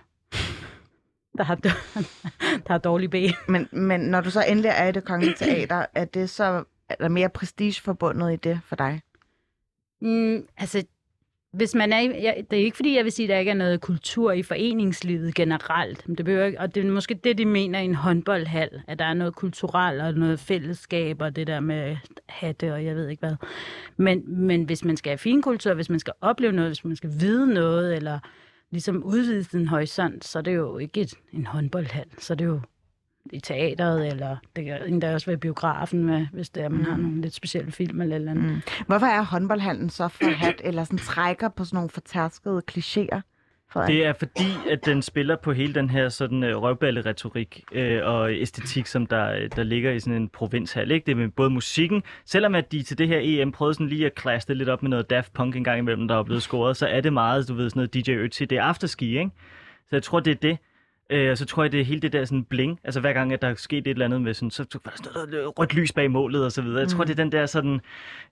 Der har, der har dårlige ben. Men, men når du så endelig er i det kongelige teater, er det så er der mere prestige forbundet i det for dig? Mm, altså, hvis man er, jeg, det er ikke fordi, jeg vil sige, at der ikke er noget kultur i foreningslivet generelt. Men det behøver ikke, og det er måske det, de mener i en håndboldhal, at der er noget kulturelt og noget fællesskab og det der med hatte og jeg ved ikke hvad. Men, men hvis man skal have fin kultur, hvis man skal opleve noget, hvis man skal vide noget, eller ligesom udvide sin horisont, så er det jo ikke et, en håndboldhal, så er det jo i teateret, eller det kan endda også være biografen, med, hvis det er, man har nogle lidt specielle film eller eller andet. Mm. Hvorfor er håndboldhandlen så forhat, eller sådan trækker på sådan nogle fortærskede klichéer? Frederik? Det er fordi, at den spiller på hele den her sådan øh, røvballe-retorik øh, og æstetik, som der, der ligger i sådan en provinshal. Ikke? Det er med både musikken, selvom at de til det her EM prøvede sådan lige at klasse det lidt op med noget Daft Punk en gang imellem, der er blevet scoret, så er det meget, du ved, sådan noget DJ Ötzi, det er afterski, ikke? Så jeg tror, det er det. Øh, og så tror jeg, det er hele det der sådan bling. Altså hver gang, at der er sket et eller andet med sådan, så, så var der sådan noget rødt lys bag målet og så videre. Jeg tror, det er den der sådan,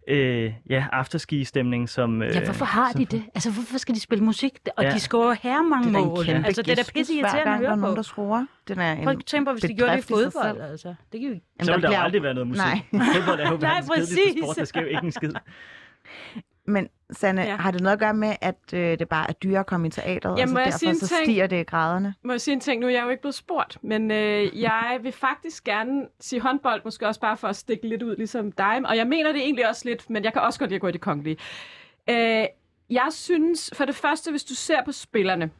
øh, ja, afterski-stemning, som... Øh, Ja, hvorfor har som, de det? Altså, hvorfor skal de spille musik? Og Ja. de scorer her mange er mål. Altså, det er da pisse irriterende at der er høre nogen, på. der scorer. Den er en Prøv at tænke på, hvis de gjorde det i sig fodbold. Altså. Det kan jo Så der vil der jo bliver- aldrig være noget musik. Nej. Fodbold er jo Nej, præcis. sport, der sker jo ikke en skid. Men Sanne, Ja. ja. har det noget at gøre med, at øh, det bare er dyre at komme i teateret, Jamen, og jeg så derfor så ting? stiger det i graderne? Må jeg sige en ting? Nu er jeg jo ikke blevet spurgt, men øh, jeg vil faktisk gerne sige håndbold, måske også bare for at stikke lidt ud, ligesom dig. Og jeg mener det egentlig også lidt, men jeg kan også godt lide at gå i det kongelige. Øh, jeg synes, for det første, hvis du ser på spillerne,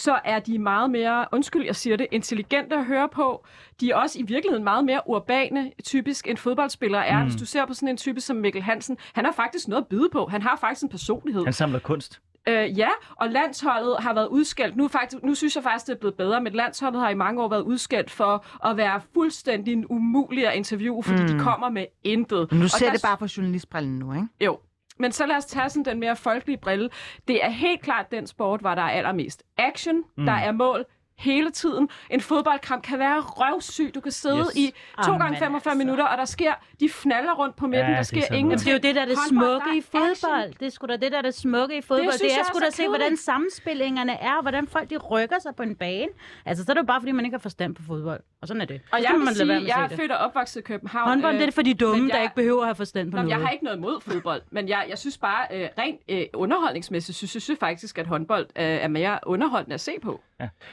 så er de meget mere, undskyld, jeg siger det, intelligente at høre på. De er også i virkeligheden meget mere urbane, typisk en fodboldspiller er. Mm. Hvis du ser på sådan en type som Mikkel Hansen, han har faktisk noget at byde på. Han har faktisk en personlighed. Han samler kunst. Øh, ja, og landsholdet har været udskældt. Nu, faktisk, nu synes jeg faktisk, det er blevet bedre, men landsholdet har i mange år været udskældt for at være fuldstændig en umulig at interviewe, fordi mm. de kommer med intet. Nu Og ser der- det bare på journalistbrillen nu, ikke? Jo. Men så lad os tage sådan den mere folkelige brille. Det er helt klart den sport, hvor der er allermest action, mm. der er mål hele tiden. En fodboldkamp kan være røvsyg. Du kan sidde Yes. i to Amen, gange 45 altså. minutter, og der sker, de fnaller rundt på midten, Ja, der er sker. Jamen, det er jo det, der er det Håndbold, smukke i der er action. fodbold. Det er sgu da det, der er det smukke i fodbold. Det, det jeg er sgu da se, hvordan kedeligt. sammenspillingerne er, og hvordan folk de rykker sig på en bane. Altså, så er det jo bare, fordi man ikke har forstand på fodbold. Og sådan er det. Og Så jeg man sige, være med jeg er født og opvokset i København. Håndbold, det er det for de dumme, men der jeg- ikke behøver at have forstand på Nå, men noget. jeg har ikke noget imod fodbold, men jeg, jeg synes bare, øh, rent øh, underholdningsmæssigt, synes jeg synes faktisk, at håndbold øh, er mere underholdende at se på.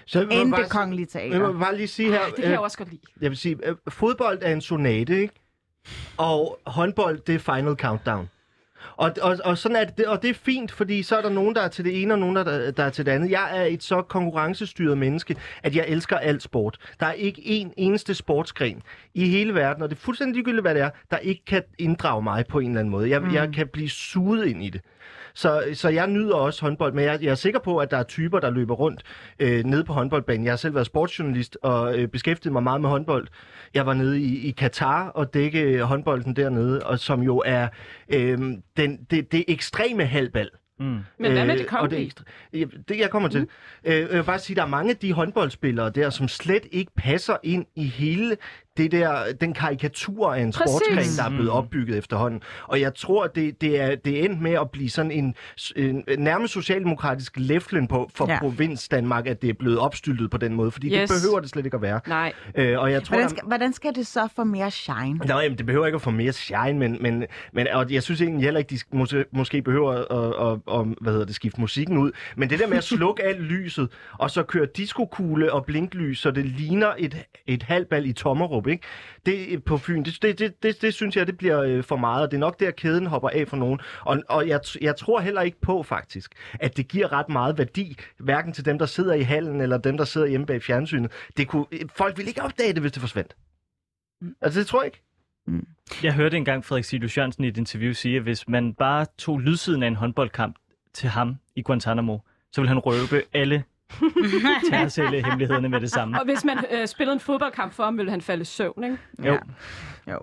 Så jeg vil End bare, det kongelige jeg vil teater. bare lige sige her, Det kan øh, jeg også godt lide. jeg vil sige, øh, fodbold er en sonate, ikke? Og håndbold, det er final countdown. Og, og, og sådan er det, og det er fint, fordi så er der nogen, der er til det ene, og nogen, der, der er til det andet. Jeg er et så konkurrencestyret menneske, at jeg elsker alt sport. Der er ikke en eneste sportsgren i hele verden, og det er fuldstændig ligegyldigt, hvad det er, der ikke kan inddrage mig på en eller anden måde. Jeg, mm. jeg kan blive suget ind i det. Så, så jeg nyder også håndbold, men jeg, jeg er sikker på, at der er typer, der løber rundt øh, nede på håndboldbanen. Jeg har selv været sportsjournalist og øh, beskæftiget mig meget med håndbold. Jeg var nede i, i Katar og dække håndbolden dernede, og som jo er øh, den, det, det ekstreme halvbal. Mm. Men hvad med det Øh, kongelige? det, er ekstra- Ja, det jeg kommer til. Mm. Øh, jeg vil bare sige, der er mange af de håndboldspillere der, som slet ikke passer ind i hele det der, den karikatur af en Præcis. sportsgren, der er blevet Mm. opbygget efterhånden. Og jeg tror, det, det, er, det er endt med at blive sådan en, en nærmest socialdemokratisk læflen på, for Ja. provins Danmark, at det er blevet opstyltet på den måde. Fordi yes. Det behøver det slet ikke at være. Nej. Øh, og jeg tror, Hvordan skal, hvordan skal det så få mere shine? Nå, jamen, det behøver ikke at få mere shine, men, men, men og jeg synes egentlig heller ikke, de måske, måske behøver at, at, at, hvad hedder det, skifte musikken ud. Men det der med at slukke alt lyset, og så køre diskokugle og blinklys, så det ligner et, et halvbal i Tommerup, ikke? Det på Fyn, det, det, det, det, det synes jeg, det bliver øh, for meget, og det er nok der, kæden hopper af for nogen. Og, og jeg, jeg tror heller ikke på, faktisk, at det giver ret meget værdi, hverken til dem, der sidder i hallen, eller dem, der sidder hjemme bag fjernsynet. Det kunne, folk ville ikke opdage det, hvis det forsvandt. Altså, det tror jeg ikke. Jeg hørte engang Frederik Silus Jørgensen i et interview sige, at hvis man bare tog lydsiden af en håndboldkamp til ham i Guantanamo, så ville han røbe alle hemmelighederne med det samme. Og hvis man øh, spillede en fodboldkamp for ham, ville han falde i søvn, ikke? Jo. Ja. jo.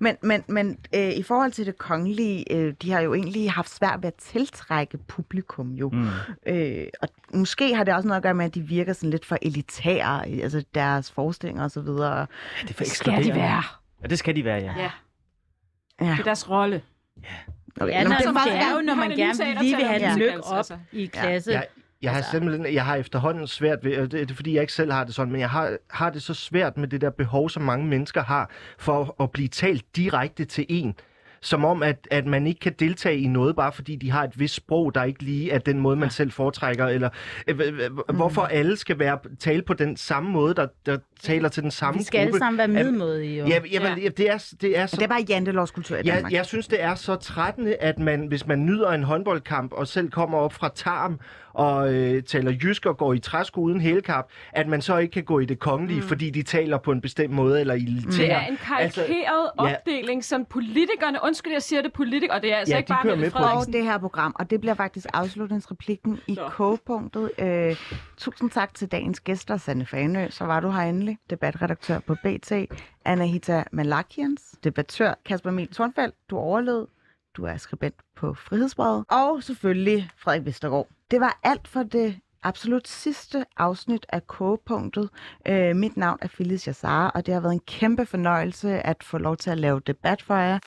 Men, men, men øh, i forhold til det kongelige, øh, de har jo egentlig haft svært ved at tiltrække publikum jo. Mm. Øh, og måske har det også noget at gøre med, at de virker sådan lidt for elitære, altså deres forestillinger og så videre. Det er for Skal de være? Ja, det skal de være, ja. Ja, Ja, det er deres rolle. okay. Ja, Nå, når, men det, var- det er jo, når man er gerne lige vil have den at lyk danse, op altså. i klasse. Jeg, jeg har Altså- simpelthen, jeg har efterhånden svært ved, det, det er fordi, jeg ikke selv har det sådan, men jeg har, har det så svært med det der behov, som mange mennesker har, for at blive talt direkte til en. Som om, at, at man ikke kan deltage i noget, bare fordi de har et vist sprog, der ikke lige er den måde, man selv foretrækker. Eller øh, hvorfor alle skal være tale på den samme måde, der, der taler til den samme Vi skal alle gruppe. sammen være middelmådige, jo. Ja, jamen, ja. det er, det er så det er bare jantelovskultur i jeg, Danmark. jeg synes, det er så trættende, at man, hvis man nyder en håndboldkamp, og selv kommer op fra Tarm, og øh, taler jysk og går i træsko uden hælkap, at man så ikke kan gå i det kongelige, mm. fordi de taler på en bestemt måde, eller i Det er en karikeret Altså, altså, ja. opdeling, som politikerne, undskyld, jeg siger det politik, og det er altså Ja, ikke bare med Frederiksen. det her program, og det bliver faktisk afslutningsreplikken i Nå. kogepunktet. Øh, tusind tak til dagens gæster, Sanne Fanø, så var du her endelig, debatredaktør på BT, Anahita Malakians, debattør Kasper Emil Thornfeldt, du overlevede, du er skribent på Frihedsbrevet, og selvfølgelig Frederik Vestergaard. Det var alt for det absolut sidste afsnit af kogepunktet. Øh, mit navn er Phyllis Jassar, og det har været en kæmpe fornøjelse at få lov til at lave debat for jer.